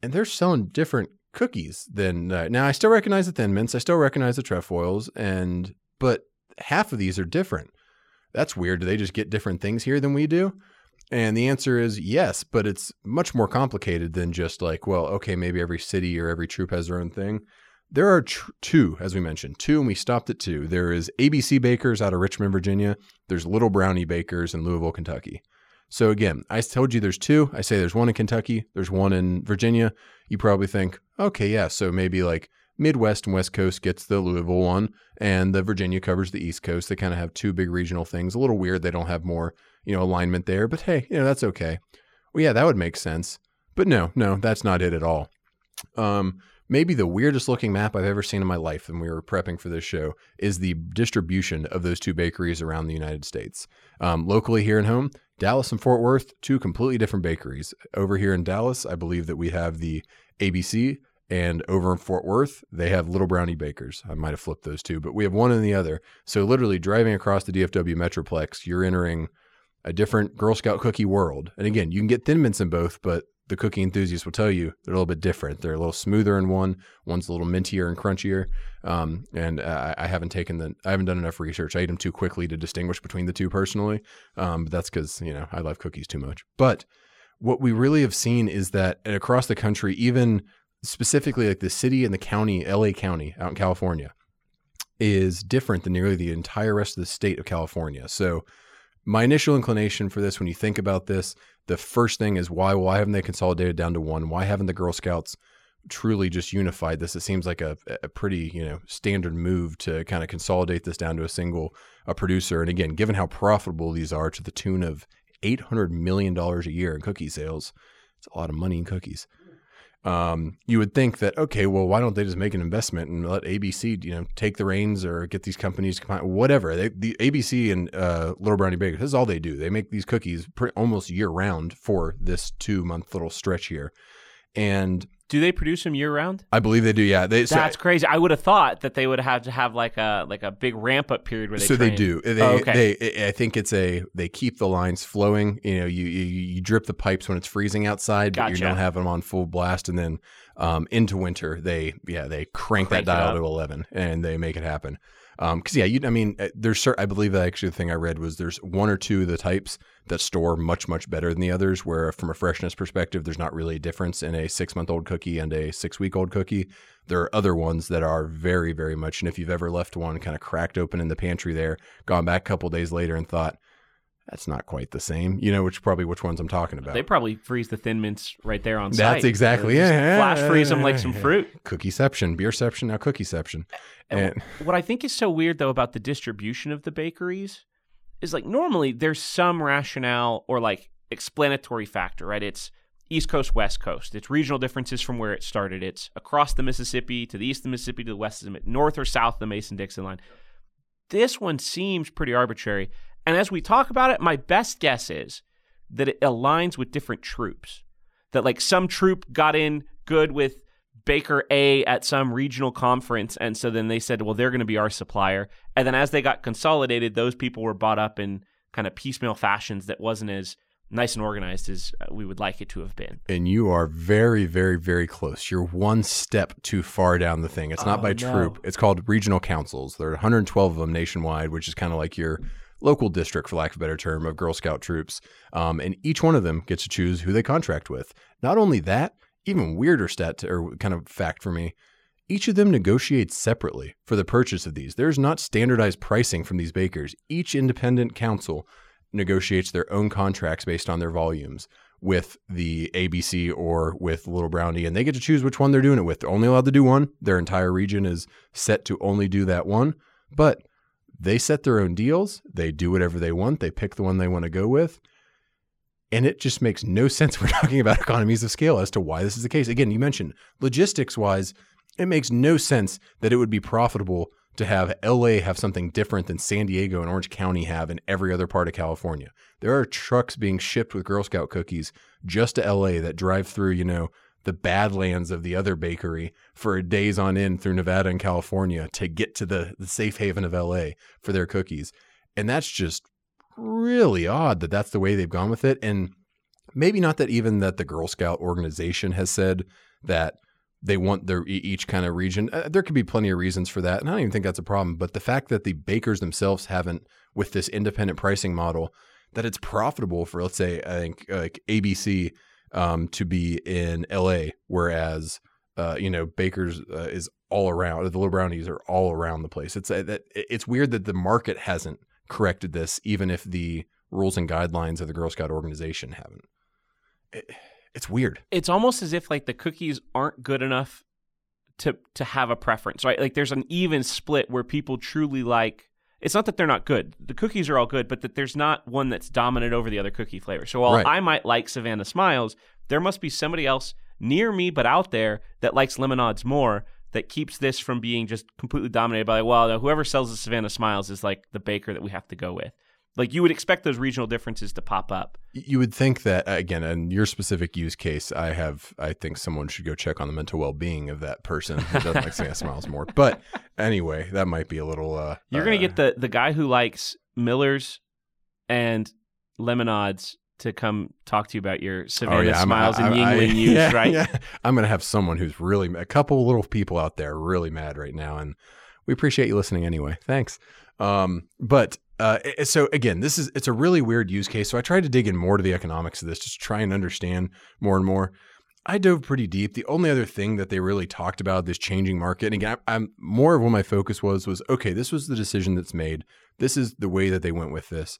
And they're selling different cookies than uh, now I still recognize the thin mints, I still recognize the trefoils, and but half of these are different. That's weird. Do they just get different things here than we do? And the answer is yes, but it's much more complicated than just like, well, okay, maybe every city or every troop has their own thing. There are tr- two, as we mentioned, two, and we stopped at two. There is ABC Bakers out of Richmond, Virginia. There's Little Brownie Bakers in Louisville, Kentucky. So again, I told you there's two. I say there's one in Kentucky, there's one in Virginia. You probably think, okay, yeah, so maybe like Midwest and West Coast gets the Louisville one, and the Virginia covers the East Coast. They kind of have two big regional things. A little weird they don't have more, you know, alignment there, but hey, you know, that's okay. Well, yeah, that would make sense. But no, no, that's not it at all. Um, maybe the weirdest looking map I've ever seen in my life when we were prepping for this show is the distribution of those two bakeries around the United States. Um, locally here in home, Dallas and Fort Worth, two completely different bakeries. Over here in Dallas, I believe that we have the ABC And over in Fort Worth, they have Little Brownie Bakers. I might have flipped those two, but we have one and the other. So literally driving across the DFW Metroplex, you're entering a different Girl Scout cookie world. And again, you can get Thin Mints in both, but the cookie enthusiasts will tell you they're a little bit different. They're a little smoother in one, one's a little mintier and crunchier. Um, and uh, I haven't taken the, I haven't done enough research. I ate them too quickly to distinguish between the two personally. Um, but that's because you know I love cookies too much. But what we really have seen is that across the country, even specifically like the city and the county, LA County out in California, is different than nearly the entire rest of the state of California. So my initial inclination for this, when you think about this, the first thing is why why haven't they consolidated down to one? Why haven't the Girl Scouts truly just unified this? It seems like a, a pretty you know standard move to kind of consolidate this down to a single a producer. And again, given how profitable these are to the tune of eight hundred million dollars a year in cookie sales, it's a lot of money in cookies um, you would think that okay, well, why don't they just make an investment and let ABC, you know, take the reins or get these companies, whatever. They, the ABC and uh, Little Brownie Bakers, this is all they do. They make these cookies pretty, almost year round for this two month little stretch here, and do they produce them year round? I believe they do. Yeah, they, that's so, crazy. I would have thought that they would have to have like a like a big ramp up period where they. So train. they do. They, oh, okay. They, I think it's a they keep the lines flowing. You know, you you, you drip the pipes when it's freezing outside, gotcha. but you don't have them on full blast, and then um, into winter they yeah they crank, crank that dial to eleven and they make it happen. Because um, yeah, you I mean, uh, there's I believe that actually the thing I read was there's one or two of the types that store much much better than the others. Where from a freshness perspective, there's not really a difference in a six month old cookie and a six week old cookie. There are other ones that are very very much. And if you've ever left one kind of cracked open in the pantry there, gone back a couple days later and thought, that's not quite the same. You know, which probably which ones I'm talking about. They probably freeze the thin mints right there on site. That's exactly yeah, Flash freeze them like some fruit. Cookieception, beerception, now cookieception. And, and what I think is so weird though about the distribution of the bakeries is like normally there's some rationale or like explanatory factor, right? It's East Coast, West Coast. It's regional differences from where it started. It's across the Mississippi to the east of the Mississippi to the west of the north or south of the Mason Dixon line. This one seems pretty arbitrary. And as we talk about it, my best guess is that it aligns with different troops. That like some troop got in good with Baker A at some regional conference. And so then they said, well, they're going to be our supplier. And then as they got consolidated, those people were bought up in kind of piecemeal fashions that wasn't as nice and organized as uh, we would like it to have been. And you are very, very, very close. You're one step too far down the thing. It's not oh, by no. troop, it's called regional councils. There are 112 of them nationwide, which is kind of like your local district, for lack of a better term, of Girl Scout troops. Um, and each one of them gets to choose who they contract with. Not only that, even weirder stat to, or kind of fact for me, each of them negotiates separately for the purchase of these. There's not standardized pricing from these bakers. Each independent council negotiates their own contracts based on their volumes with the ABC or with Little Brownie, and they get to choose which one they're doing it with. They're only allowed to do one. Their entire region is set to only do that one. But they set their own deals. They do whatever they want. They pick the one they want to go with. And it just makes no sense. We're talking about economies of scale as to why this is the case. Again, you mentioned logistics wise, it makes no sense that it would be profitable to have LA have something different than San Diego and Orange County have in every other part of California. There are trucks being shipped with Girl Scout cookies just to LA that drive through, you know, the badlands of the other bakery for days on end through Nevada and California to get to the, the safe haven of LA for their cookies. And that's just really odd that that's the way they've gone with it. And maybe not that even that the Girl Scout organization has said that they want their each kind of region. Uh, there could be plenty of reasons for that, and I don't even think that's a problem. But the fact that the bakers themselves haven't, with this independent pricing model, that it's profitable for let's say I think like ABC um, to be in LA, whereas uh, you know Baker's uh, is all around. The little brownies are all around the place. It's uh, that it's weird that the market hasn't corrected this, even if the rules and guidelines of the Girl Scout organization haven't. It, it's weird. It's almost as if like the cookies aren't good enough to to have a preference, right? Like there's an even split where people truly like it's not that they're not good. The cookies are all good, but that there's not one that's dominant over the other cookie flavor. So while right. I might like Savannah Smiles, there must be somebody else near me but out there that likes lemonades more that keeps this from being just completely dominated by well, whoever sells the Savannah Smiles is like the baker that we have to go with. Like you would expect those regional differences to pop up. You would think that again, in your specific use case, I have. I think someone should go check on the mental well-being of that person who doesn't like Savannah Smiles more. But anyway, that might be a little. Uh, You're uh, gonna get the the guy who likes Millers and lemonades to come talk to you about your Savannah Oh, yeah, I'm- Smiles I- and I- Yuengling use, yeah, right? Yeah. I'm gonna have someone who's really a couple little people out there really mad right now, and we appreciate you listening anyway. Thanks. Um, but uh, so again, this is it's a really weird use case. So I tried to dig in more to the economics of this, just try and understand more and more. I dove pretty deep. The only other thing that they really talked about this changing market, and again, I, I'm more of what my focus was was okay. This was the decision that's made. This is the way that they went with this.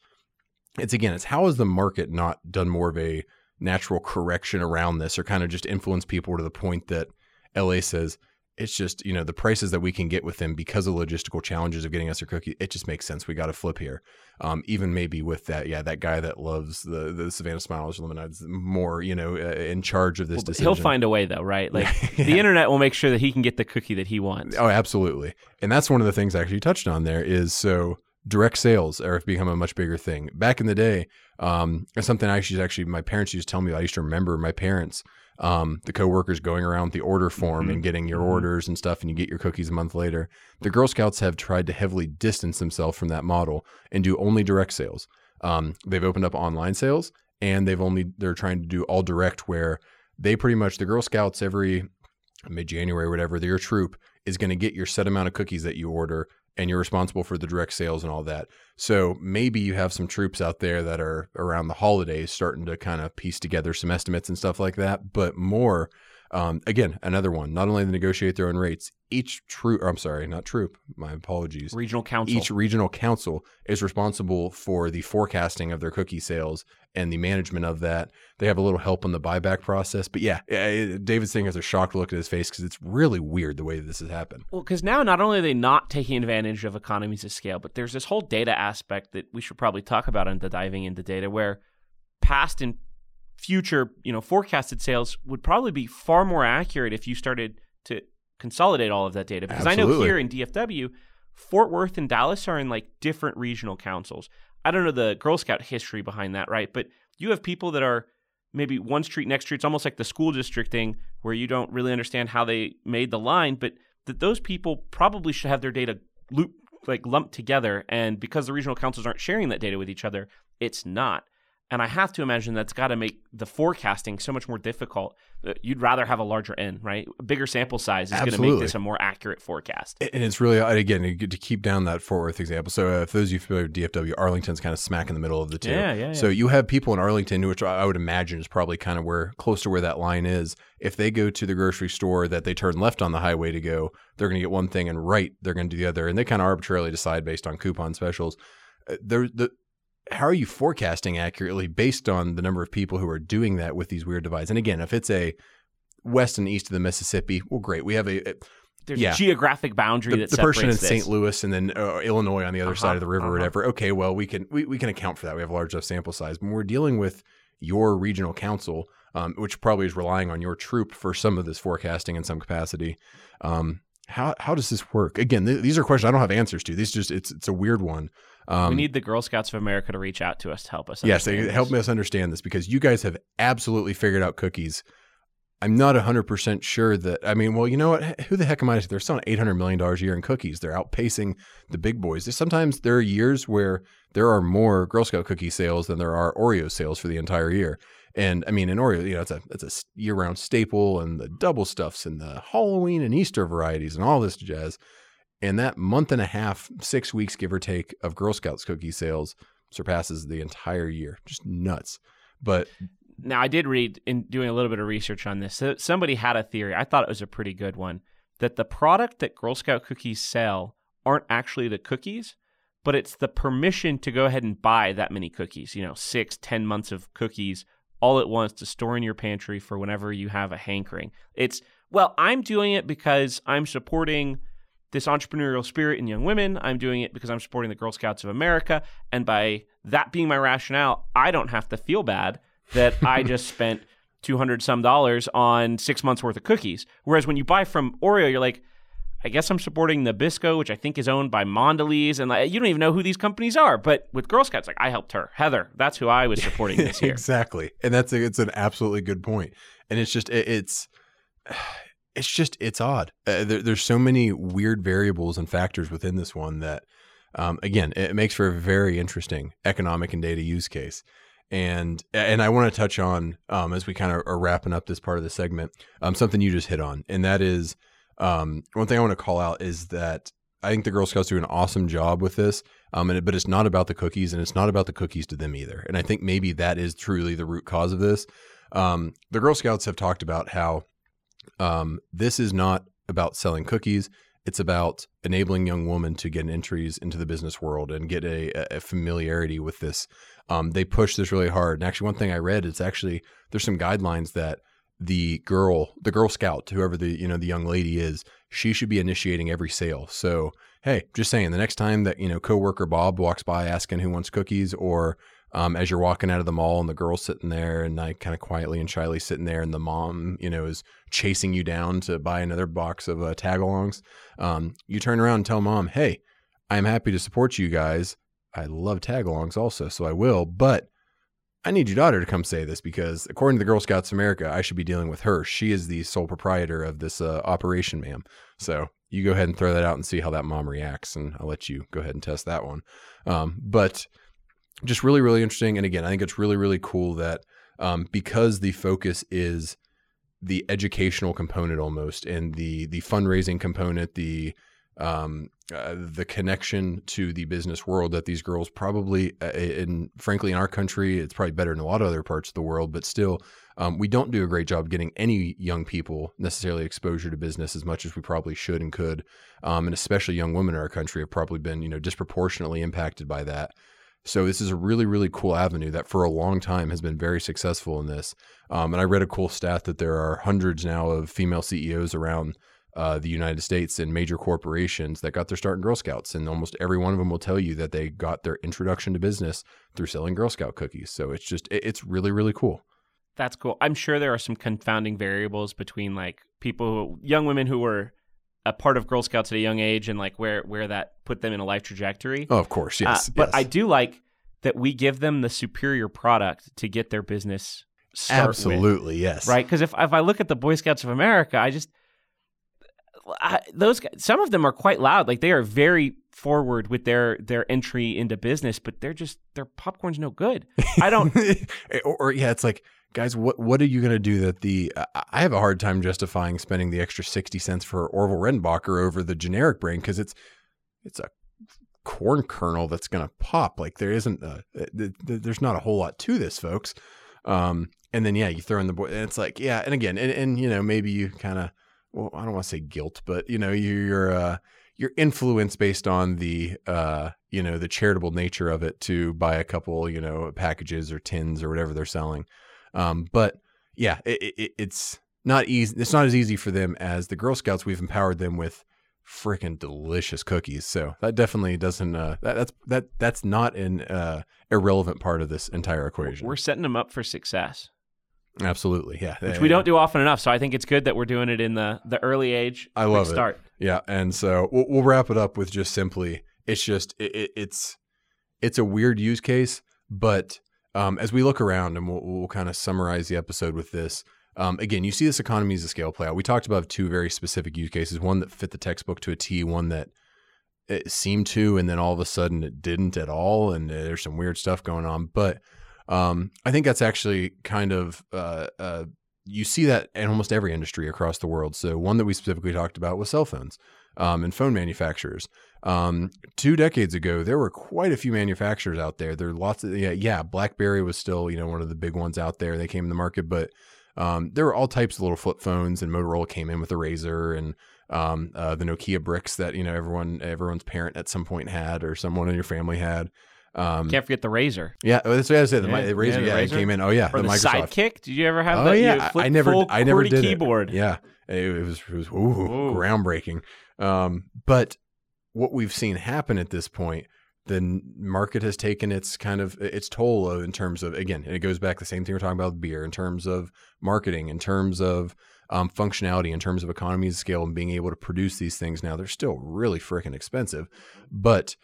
It's again, it's how has the market not done more of a natural correction around this, or kind of just influence people to the point that LA says it's just you know the prices that we can get with them because of logistical challenges of getting us a cookie. It just makes sense. We got to flip here. Um, even maybe with that, yeah, that guy that loves the the Savannah Smiles lemonades more, you know, uh, in charge of this Well, decision. he'll find a way though, right? Like Yeah. the internet will make sure that he can get the cookie that he wants. Oh, absolutely. And that's one of the things I actually touched on there is so direct sales are become a much bigger thing. Back in the day, um, something I actually actually my parents used to tell me. I used to remember my parents, um, the coworkers going around the order form Mhm. and getting your Mhm. orders and stuff, and you get your cookies a month later. The Girl Scouts have tried to heavily distance themselves from that model and do only direct sales. Um, they've opened up online sales, and they've only they're trying to do all direct, where they pretty much the Girl Scouts every mid January, whatever, your troop is going to get your set amount of cookies that you order, and you're responsible for the direct sales and all that. So maybe you have some troops out there that are around the holidays starting to kind of piece together some estimates and stuff like that. But more, um, again, another one. Not only they negotiate their own rates, each troop, or I'm sorry, not troop. My apologies. Regional council. Each regional council is responsible for the forecasting of their cookie sales and the management of that. They have a little help in the buyback process. But yeah, David's saying has a shocked look at his face because it's really weird the way this has happened. Well, because now not only are they not taking advantage of economies of scale, but there's this whole data aspect that we should probably talk about into diving into data, where past and future, you know, forecasted sales would probably be far more accurate if you started to consolidate all of that data. Because I know here in DFW, Fort Worth and Dallas are in like different regional councils. I don't know the Girl Scout history behind that, right? But you have people that are maybe one street next street. It's almost like the school district thing where you don't really understand how they made the line, but that those people probably should have their data loop like lumped together. And because the regional councils aren't sharing that data with each other, it's not. And I have to imagine that's got to make the forecasting so much more difficult. Uh, You'd rather have a larger N, right? A bigger sample size is going to make this a more accurate forecast. And it's really, again, to keep down that Fort Worth example. So, uh, if those of you familiar with DFW, Arlington's kind of smack in the middle of the two. Yeah, yeah, So, you have people in Arlington, which I I would imagine is probably kind of where close to where that line is. If they go to the grocery store that they turn left on the highway to go, they're going to get one thing, and right, they're going to do the other. And they kind of arbitrarily decide based on coupon specials. Uh, There, the how are you forecasting accurately based on the number of people who are doing that with these weird divides? And again, if it's a west and east of the Mississippi, well, great. We have a, There's yeah. a geographic boundary the, that the person in St. Louis and then uh, Illinois on the other Uh-huh, side of the river uh-huh. whatever. Okay, well we can we, we can account for that. We have a large enough sample size. But when we're dealing with your regional council, um, which probably is relying on your troop for some of this forecasting in some capacity. Um, how how does this work? Again, th- these are questions I don't have answers to. These just it's it's a weird one. Um, we need the Girl Scouts of America to reach out to us to help us. Yes, they help us understand this because you guys have absolutely figured out cookies. I'm not 100% sure that, I mean, well, you know what? Who the heck am I? to- say? They're selling $800 million a year in cookies. They're outpacing the big boys. There's sometimes there are years where there are more Girl Scout cookie sales than there are Oreo sales for the entire year. And I mean, in Oreo, you know, it's a it's a year round staple, and the double stuffs, and the Halloween and Easter varieties, and all this jazz. And that month and a half, six weeks, give or take, of Girl Scouts cookie sales surpasses the entire year. Just nuts. But Now, I did read in doing a little bit of research on this. So somebody had a theory. I thought it was a pretty good one that the product that Girl Scout cookies sell aren't actually the cookies, but it's the permission to go ahead and buy that many cookies. You know, six, ten months of cookies all at once to store in your pantry for whenever you have a hankering. It's well, I'm doing it because I'm supporting this entrepreneurial spirit in young women. I'm doing it because I'm supporting the Girl Scouts of America. And by that being my rationale, I don't have to feel bad that I just spent 200 some dollars on six months worth of cookies. Whereas when you buy from Oreo, you're like, I guess I'm supporting Nabisco, which I think is owned by Mondelez, and like, you don't even know who these companies are. But with Girl Scouts, like I helped her, Heather. That's who I was supporting this year. exactly, and that's a, it's an absolutely good point. And it's just it, it's it's just it's odd. Uh, there, there's so many weird variables and factors within this one that, um, again, it makes for a very interesting economic and data use case. And and I want to touch on um, as we kind of are wrapping up this part of the segment, um, something you just hit on, and that is um, one thing I want to call out is that I think the Girl Scouts do an awesome job with this. Um, and, but it's not about the cookies, and it's not about the cookies to them either. And I think maybe that is truly the root cause of this. Um, the Girl Scouts have talked about how um, this is not about selling cookies. It's about enabling young women to get entries into the business world and get a, a familiarity with this. Um, they push this really hard. And actually, one thing I read is actually there's some guidelines that the girl, the Girl Scout, whoever the you know the young lady is, she should be initiating every sale. So hey, just saying, the next time that you know coworker Bob walks by asking who wants cookies, or um, as you're walking out of the mall and the girl's sitting there and I kind of quietly and shyly sitting there and the mom, you know, is chasing you down to buy another box of uh, tagalongs, um, you turn around and tell mom, hey, I'm happy to support you guys. I love tagalongs also, so I will, but I need your daughter to come say this because according to the Girl Scouts America, I should be dealing with her. She is the sole proprietor of this uh, operation, ma'am. So you go ahead and throw that out and see how that mom reacts, and I'll let you go ahead and test that one. Um, but just really, really interesting. And again, I think it's really, really cool that um, because the focus is the educational component almost, and the the fundraising component, the um, uh, the connection to the business world that these girls probably, uh, and frankly, in our country, it's probably better in a lot of other parts of the world, but still, um, we don't do a great job getting any young people necessarily exposure to business as much as we probably should and could, um, and especially young women in our country have probably been, you know, disproportionately impacted by that. So this is a really, really cool avenue that for a long time has been very successful in this. Um, and I read a cool stat that there are hundreds now of female CEOs around uh, the United States and major corporations that got their start in Girl Scouts, and almost every one of them will tell you that they got their introduction to business through selling Girl Scout cookies. So it's just it, it's really really cool. That's cool. I'm sure there are some confounding variables between like people, young women who were a part of Girl Scouts at a young age, and like where where that put them in a life trajectory. Oh, of course, yes. Uh, but yes. I do like that we give them the superior product to get their business. Absolutely, with, yes. Right, because if if I look at the Boy Scouts of America, I just I, those guys, some of them are quite loud. Like they are very forward with their their entry into business, but they're just their popcorn's no good. I don't. or, or, yeah, it's like guys, what what are you going to do that the I have a hard time justifying spending the extra sixty cents for Orville Redenbacher over the generic brand because it's it's a corn kernel that's going to pop. Like there isn't a, there's not a whole lot to this, folks. Um, and then yeah, you throw in the boy, and it's like yeah, and again, and, and you know maybe you kind of well, I don't want to say guilt, but you know, you're uh, you're influenced based on the uh, you know the charitable nature of it to buy a couple you know packages or tins or whatever they're selling. Um, but yeah, it, it, it's not easy. It's not as easy for them as the Girl Scouts. We've empowered them with freaking delicious cookies. So that definitely doesn't. Uh, that, that's that that's not an uh, irrelevant part of this entire equation. We're setting them up for success. Absolutely, yeah. Which yeah, we yeah. don't do often enough. So I think it's good that we're doing it in the the early age. I love start. it. Yeah, and so we'll, we'll, wrap it up with just simply, it's just it, it, it's it's a weird use case, but um, as we look around and we'll, we'll kind of summarize the episode with this. Um, again, you see this economies of scale play out. We talked about two very specific use cases: one that fit the textbook to a T, one that it seemed to, and then all of a sudden it didn't at all, and there's some weird stuff going on, but um, I think that's actually kind of uh, uh, you see that in almost every industry across the world. So one that we specifically talked about was cell phones um, and phone manufacturers. Um, two decades ago, there were quite a few manufacturers out there. There are lots of yeah, yeah. BlackBerry was still you know one of the big ones out there. They came in the market, but um, there were all types of little flip phones, and Motorola came in with a Razr and um, uh, the Nokia bricks that you know everyone everyone's parent at some point had or someone in your family had. Um, Can't forget the Razr. Yeah, that's what I said. The, yeah, the Razr, yeah, the yeah Razr. came in. Oh yeah, or the, the Microsoft Sidekick. Did you ever have oh, that? yeah, I never, I never did keyboard. It. Yeah, it, it was, it was ooh. groundbreaking. Um, but what we've seen happen at this point, the market has taken its kind of its toll in terms of again, and it goes back the same thing we're talking about with beer in terms of marketing, in terms of um, functionality in terms of economies of scale and being able to produce these things. Now they're still really freaking expensive, but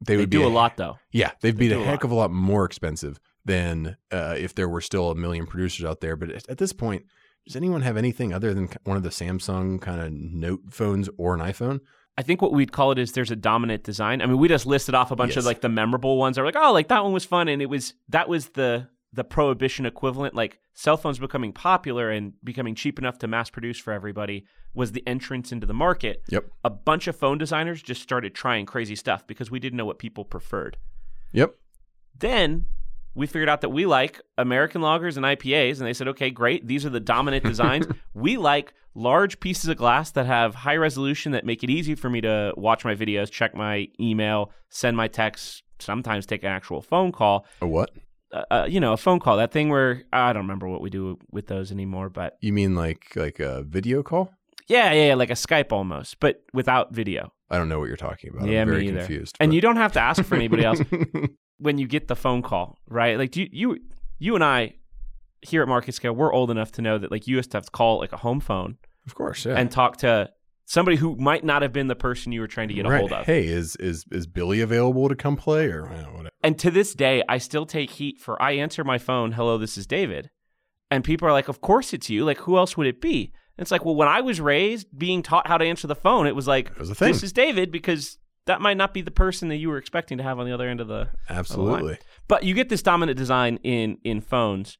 they They would do be a lot though. Yeah, they'd be a a heck lot. of a lot more expensive than uh, if there were still a million producers out there. But at, at this point, does anyone have anything other than one of the Samsung kind of Note phones or an iPhone? I think what we'd call it is there's a dominant design. I mean, we just listed off a bunch of like the memorable ones. Are like, oh, like that one was fun, and it was that was the the prohibition equivalent. Like cell phones becoming popular and becoming cheap enough to mass produce for everybody was the entrance into the market. Yep. A bunch of phone designers just started trying crazy stuff because we didn't know what people preferred. Yep. Then we figured out that we like American lagers and IPAs, and they said, okay, great. These are the dominant designs. we like large pieces of glass that have high resolution that make it easy for me to watch my videos, check my email, send my texts, sometimes take an actual phone call. A what? Uh, uh, you know, a phone call. That thing where I don't remember what we do with those anymore, but You mean like like a video call? yeah, yeah, yeah like a Skype almost, but without video. I don't know what you're talking about. Yeah, I'm me very either. confused. And but- you don't have to ask for anybody else. when you get the phone call, right? Like do you you you and I here at Market Scale, we're old enough to know that like you used to have to call like a home phone of course, yeah. and talk to somebody who might not have been the person you were trying to get a hold of. Hey, is is is Billy available to come play or you know, whatever? And to this day, I still take heat for I answer my phone, "Hello, this is David." And people are like, "Of course it's you. Like who else would it be?" And it's like, "Well, when I was raised being taught how to answer the phone, it was like, It was this is David because that might not be the person that you were expecting to have on the other end of the Absolutely. But you get this dominant design in in phones,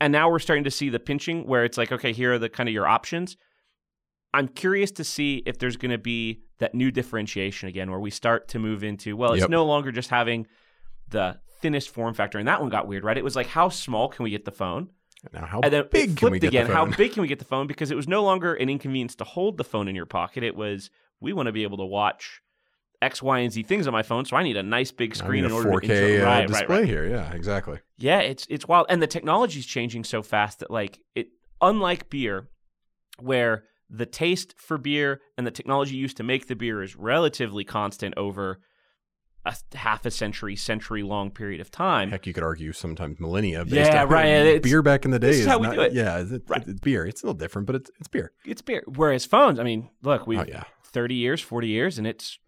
and now we're starting to see the pinching where it's like, okay, here are the kind of your options. I'm curious to see if there's going to be that new differentiation again, where we start to move into well, it's Yep. no longer just having the thinnest form factor, and that one got weird, right? It was like, how small can we get the phone? Now, how and then big it can we get again. the How big can we get the phone? Because it was no longer an inconvenience to hold the phone in your pocket. It was we want to be able to watch X, Y, and Z things on my phone, so I need a nice big screen in order to 4K enjoy- uh, right, right, display right. here. Yeah, exactly. Yeah, it's it's wild, and the technology's changing so fast that like it, unlike beer, where the taste for beer and the technology used to make the beer is relatively constant over a half a century, century long period of time. Heck, you could argue sometimes millennia. Based Yeah, right, it's- beer back in the day is is how we not, do it. Yeah, it's, Right. it's beer. It's a little different, but it's it's beer. It's beer. Whereas phones, I mean, look, we Oh yeah. Thirty years, forty years, and it's.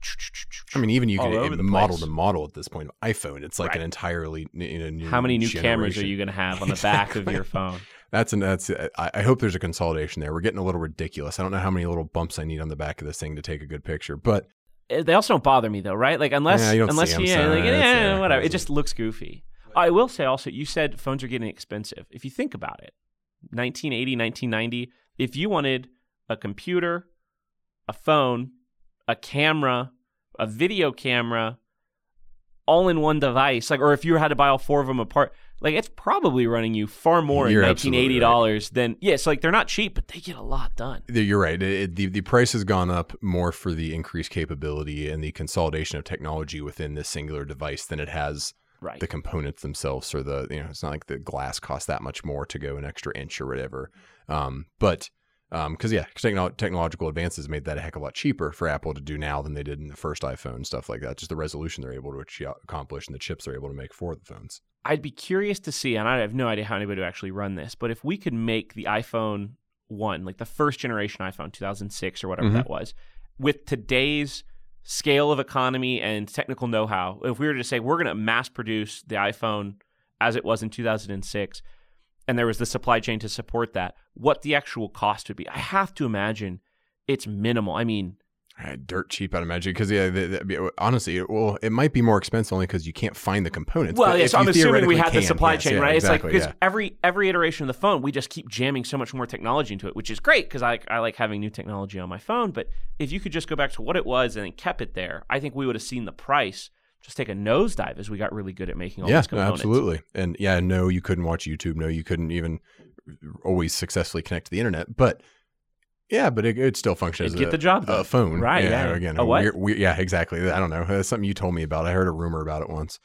I mean, even you can model to model at this point. iPhone, it's like Right. an entirely you know, new How many new cameras are you going to have on the back of your phone? That's an that's. I, I hope there's a consolidation there. We're getting a little ridiculous. I don't know how many little bumps I need on the back of this thing to take a good picture, but Uh, They also don't bother me though, right? Like unless Yeah, unless you so like, yeah, uh, whatever. It just looks goofy. I will say also, you said phones are getting expensive. If you think about it, 1980, 1990, if you wanted a computer, a phone, a camera, a video camera, all in one device, like, or if you had to buy all four of them apart, like it's probably running you far more You're in absolutely 1980 dollars than yeah. So like they're not cheap, but they get a lot done. You're right. It, it- the the price has gone up more for the increased capability and the consolidation of technology within this singular device than it has Right. the components themselves or the you know it's not like the glass costs that much more to go an extra inch or whatever. Um, but because yeah, techno- technological advances made that a heck of a lot cheaper for Apple to do now than they did in the first iPhone stuff like that. Just the resolution they're able to accomplish and the chips they're able to make for the phones. I'd be curious to see, and I have no idea how anybody would actually run this, but if we could make the iPhone 1, like the first generation iPhone, 2006 or whatever Mhm. that was, with today's scale of economy and technical know how, if we were to say we're going to mass produce the iPhone as it was in 2006, and there was the supply chain to support that, what the actual cost would be. I have to imagine it's minimal. I mean, dirt cheap, I'd imagine. Because yeah, the, the, honestly, it, well, it might be more expensive only because you can't find the components. Well, yes, if you I'm assuming we had the supply yes, chain, yeah, right? Exactly, it's like because yeah. every every iteration of the phone, we just keep jamming so much more technology into it, which is great because I I like having new technology on my phone. But if you could just go back to what it was and then kept it there, I think we would have seen the price just take a nosedive as we got really good at making all yeah, these components. absolutely. And yeah, no, you couldn't watch YouTube. No, you couldn't even always successfully connect to the internet. But yeah, but it, it still functions It'd as get a, the job a phone, Right, yeah. Again, A what? weird- weird- yeah, exactly. I don't know. That's something you told me about. I heard a rumor about it once.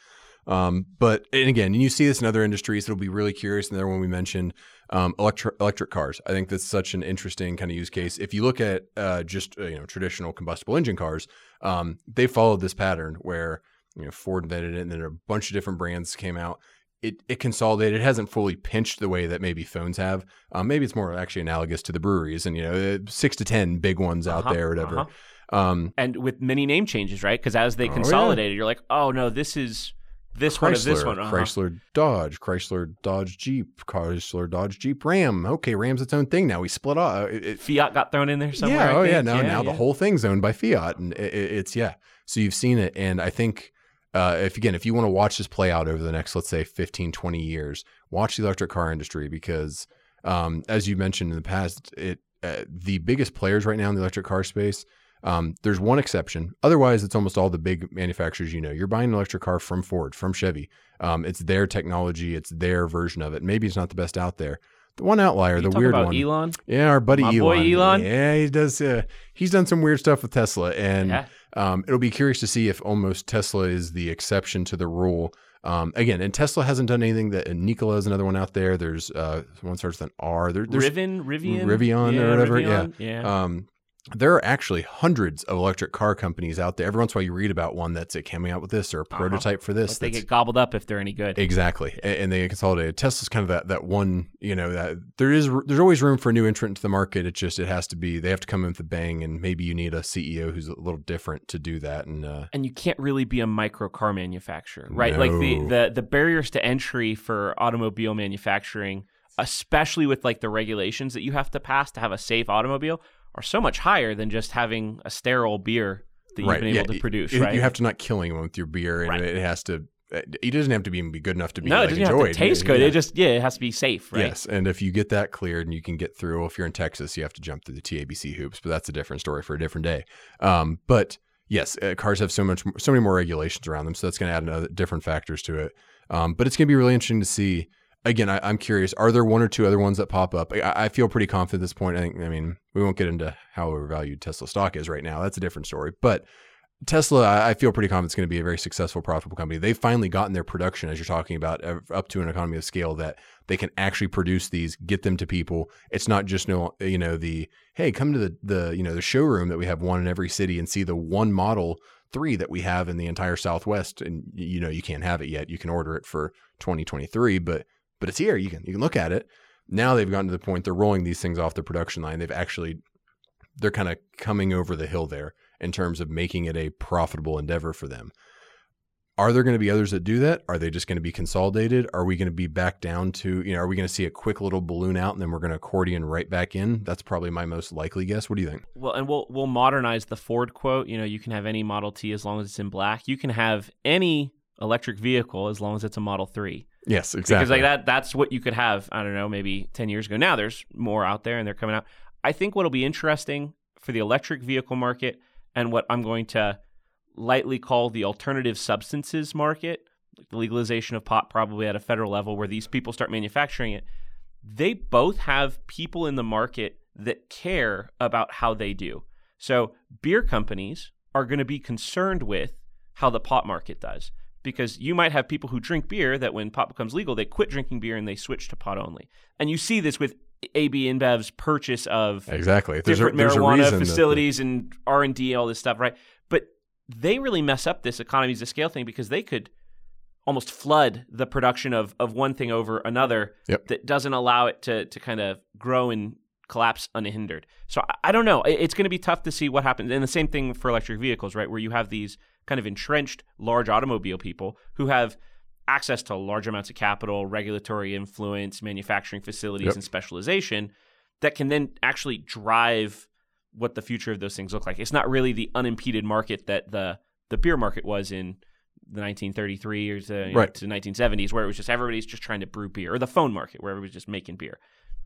Um, but and again, and you see this in other industries. It'll be really curious. And there, when we mentioned um, electric electric cars, I think that's such an interesting kind of use case. If you look at uh, just uh, you know traditional combustible engine cars, um, they followed this pattern where you know Ford invented it, and then a bunch of different brands came out. it, it consolidated. It hasn't fully pinched the way that maybe phones have. Um, maybe it's more actually analogous to the breweries and you know uh, six to ten big ones out Uh-huh, there, or whatever. uh-huh. Um, and with many name changes, right? Because as they Oh, yeah. consolidated, you're like, oh no, this is this one of this Chrysler, one. uh-huh. Chrysler Dodge, Chrysler Dodge Jeep, Chrysler Dodge Jeep Ram. Okay, Ram's its own thing now. We split off. It, it- Fiat got thrown in there somewhere. yeah, I oh yeah. think. Now, now the whole thing's owned by Fiat, and it- it's yeah. So you've seen it, and I think uh, if again, if you want to watch this play out over the next, let's say, 15, 20 years, watch the electric car industry because, um, as you mentioned in the past, it uh, the biggest players right now in the electric car space. Um, there's one exception. Otherwise, it's almost all the big manufacturers. You know, you're buying an electric car from Ford, from Chevy. Um, it's their technology, it's their version of it. Maybe it's not the best out there. The one outlier, the weird one, Elon. yeah, our buddy My Elon. boy Elon? Yeah, he does. Uh, he's done some weird stuff with Tesla, and Yeah. um, it'll be curious to see if almost Tesla is the exception to the rule. Um, again, and Tesla hasn't done anything that. And Nikola is another one out there. There's uh, one starts with an R. There, there's Rivian, Rivian, Rivian yeah, or whatever, Rivian, yeah. um, there are actually hundreds of electric car companies out there. Every once in a while, you read about one that's coming out with this or a prototype for this. But they get gobbled up if they're any good. Exactly, A- and they get consolidated. Tesla's kind of that that one, you know, that there is there's always room for a new entrant into the market. It just it has to be they have to come in with a bang, and maybe you need a CEO who's a little different to do that. And uh, and you can't really be a micro car manufacturer, right? Like the, the the barriers to entry for automobile manufacturing, especially with like the regulations that you have to pass to have a safe automobile, are so much higher than just having a sterile beer that you've right, been able yeah, to produce, you, right? You have to not kill anyone with your beer, and Right. it has to. It doesn't have to be good enough to be no, like, it doesn't enjoyed. have to taste good. Yeah. It just yeah, it has to be safe, right? Yes, and if you get that cleared and you can get through, if you're in Texas, you have to jump through the TABC hoops, but that's a different story for a different day. Um, but yes, uh, cars have so much, so many more regulations around them, so that's going to add another different factors to it. Um, but it's going to be really interesting to see. Again, I, I'm curious: are there one or two other ones that pop up? I, I feel pretty confident at this point. I think. I mean, we won't get into how overvalued Tesla stock is right now. That's a different story, but. Tesla, I I feel pretty confident it's going to be a very successful, profitable company. They've finally gotten their production, as you're talking about, up to an economy of scale that they can actually produce these, get them to people. It's not just no, you know, the hey, come to the the you know the showroom that we have one in every city and see the one model three that we have in the entire Southwest, and you know you can't have it yet. You can order it for 2023, but but it's here. You can you can look at it. Now they've gotten to the point they're rolling these things off the production line. They've actually they're kind of coming over the hill there in terms of making it a profitable endeavor for them. Are there going to be others that do that? Are they just going to be consolidated? Are we going to be back down to, you know, are we going to see a quick little balloon out and then we're going to accordion right back in? That's probably my most likely guess. What do you think? Well, and we'll we'll modernize the Ford quote. You know, you can have any Model T as long as it's in black. You can have any electric vehicle as long as it's a Model Three. Yes, exactly. Because like that, that's what you could have. I don't know, maybe ten years ago. Now there's more out there, and they're coming out. I think what'll be interesting for the electric vehicle market, and what I'm going to lightly call the alternative substances market, like the legalization of pot, probably at a federal level, where these people start manufacturing it. They both have people in the market that care about how they do. So beer companies are going to be concerned with how the pot market does because you might have people who drink beer that when pot becomes legal, they quit drinking beer and they switch to pot only. And you see this with AB InBev's purchase of exactly. If There's a, different there's marijuana that- facilities and R and D, all this stuff, right? But they really mess up this economies of scale thing because they could almost flood the production of of one thing over another Yep. that doesn't allow it to to kind of grow and collapse unhindered. So I, I don't know. It's going to be tough to see what happens. And the same thing for electric vehicles, right? Where you have these kind of entrenched large automobile people who have access to large amounts of capital, regulatory influence, manufacturing facilities, Yep. and specialization that can then actually drive what the future of those things look like. It's not really the unimpeded market that the the beer market was in the 1933 or to, uh, you know, to 1970s, where it was just everybody's just trying to brew beer, or the phone market where everybody's just making beer.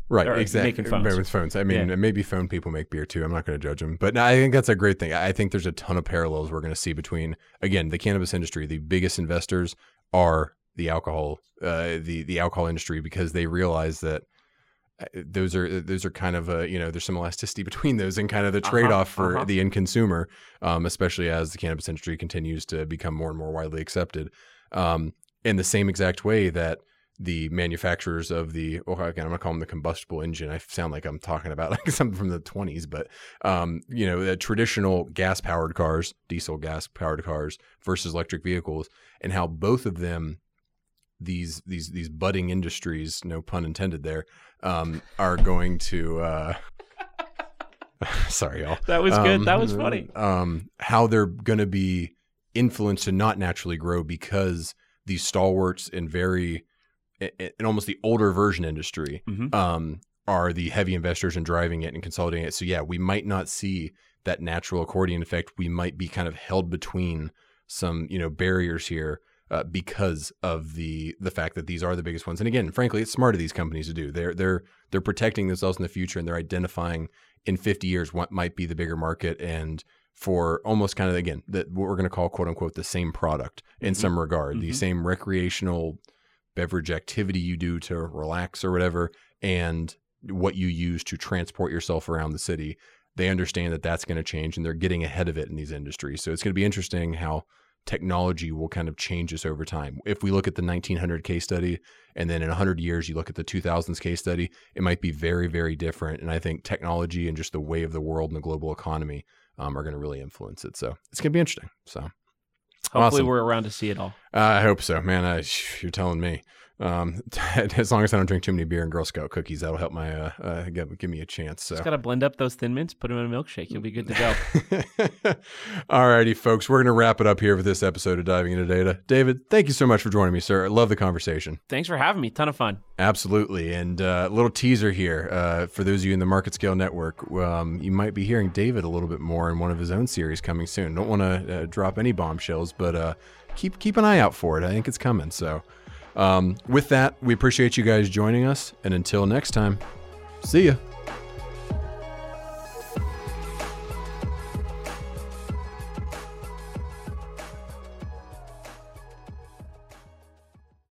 Right, exactly. making phones. With phones. I mean, Yeah. maybe phone people make beer too. I'm not going to judge them. But no, I think that's a great thing. I think there's a ton of parallels we're going to see between, again, the cannabis industry. The biggest investors are the alcohol, uh, the the alcohol industry, because they realize that uh, those are those are kind of a you know there's some elasticity between those and kind of the Uh-huh, trade off for uh-huh. the end consumer, um, especially as the cannabis industry continues to become more and more widely accepted. Um, in the same exact way that the manufacturers of the oh again I'm gonna call them the combustible engine. I sound like I'm talking about like something from the 20s, but um, you know the traditional gas powered cars, diesel gas powered cars versus electric vehicles, and how both of them these these these budding industries, no pun intended there, um, are going to. Uh, sorry, y'all. That was good. That was funny. Um, how they're going to be influenced to not naturally grow because these stalwarts and very and almost the older version industry Mhm. um, are the heavy investors in driving it and consolidating it. So yeah, we might not see that natural accordion effect. We might be kind of held between some you know barriers here uh, because of the the fact that these are the biggest ones. And again, frankly, it's smart of these companies to do. They're they're they're protecting themselves in the future and they're identifying in 50 years what might be the bigger market and for almost kind of again that what we're going to call quote unquote the same product in Mhm. some regard, the Mhm. same recreational beverage activity you do to relax or whatever, and what you use to transport yourself around the city. They understand that that's going to change and they're getting ahead of it in these industries. So it's going to be interesting how technology will kind of change this over time. If we look at the 1900 case study and then in 100 years you look at the 2000s case study, it might be very, very different. And I think technology and just the way of the world and the global economy um, are going to really influence it. So it's going to be interesting. So Hopefully, awesome. we're around to see it all. uh, I hope so, man. I, you're telling me. Um, as long as I don't drink too many beer and Girl Scout cookies, that'll help my uh, uh give, give me a chance. So. Just got to blend up those thin mints, put them in a milkshake. You'll be good to go. All righty, folks, we're going to wrap it up here for this episode of Diving into Data. David, thank you so much for joining me, sir. I love the conversation. Thanks for having me. Ton of fun. Absolutely. And uh, little teaser here uh, for those of you in the Market Scale Network. Um, you might be hearing David a little bit more in one of his own series coming soon. Don't want to uh, drop any bombshells, but uh, keep keep an eye out for it. I think it's coming. So, um, with that, we appreciate you guys joining us. And until next time, see ya.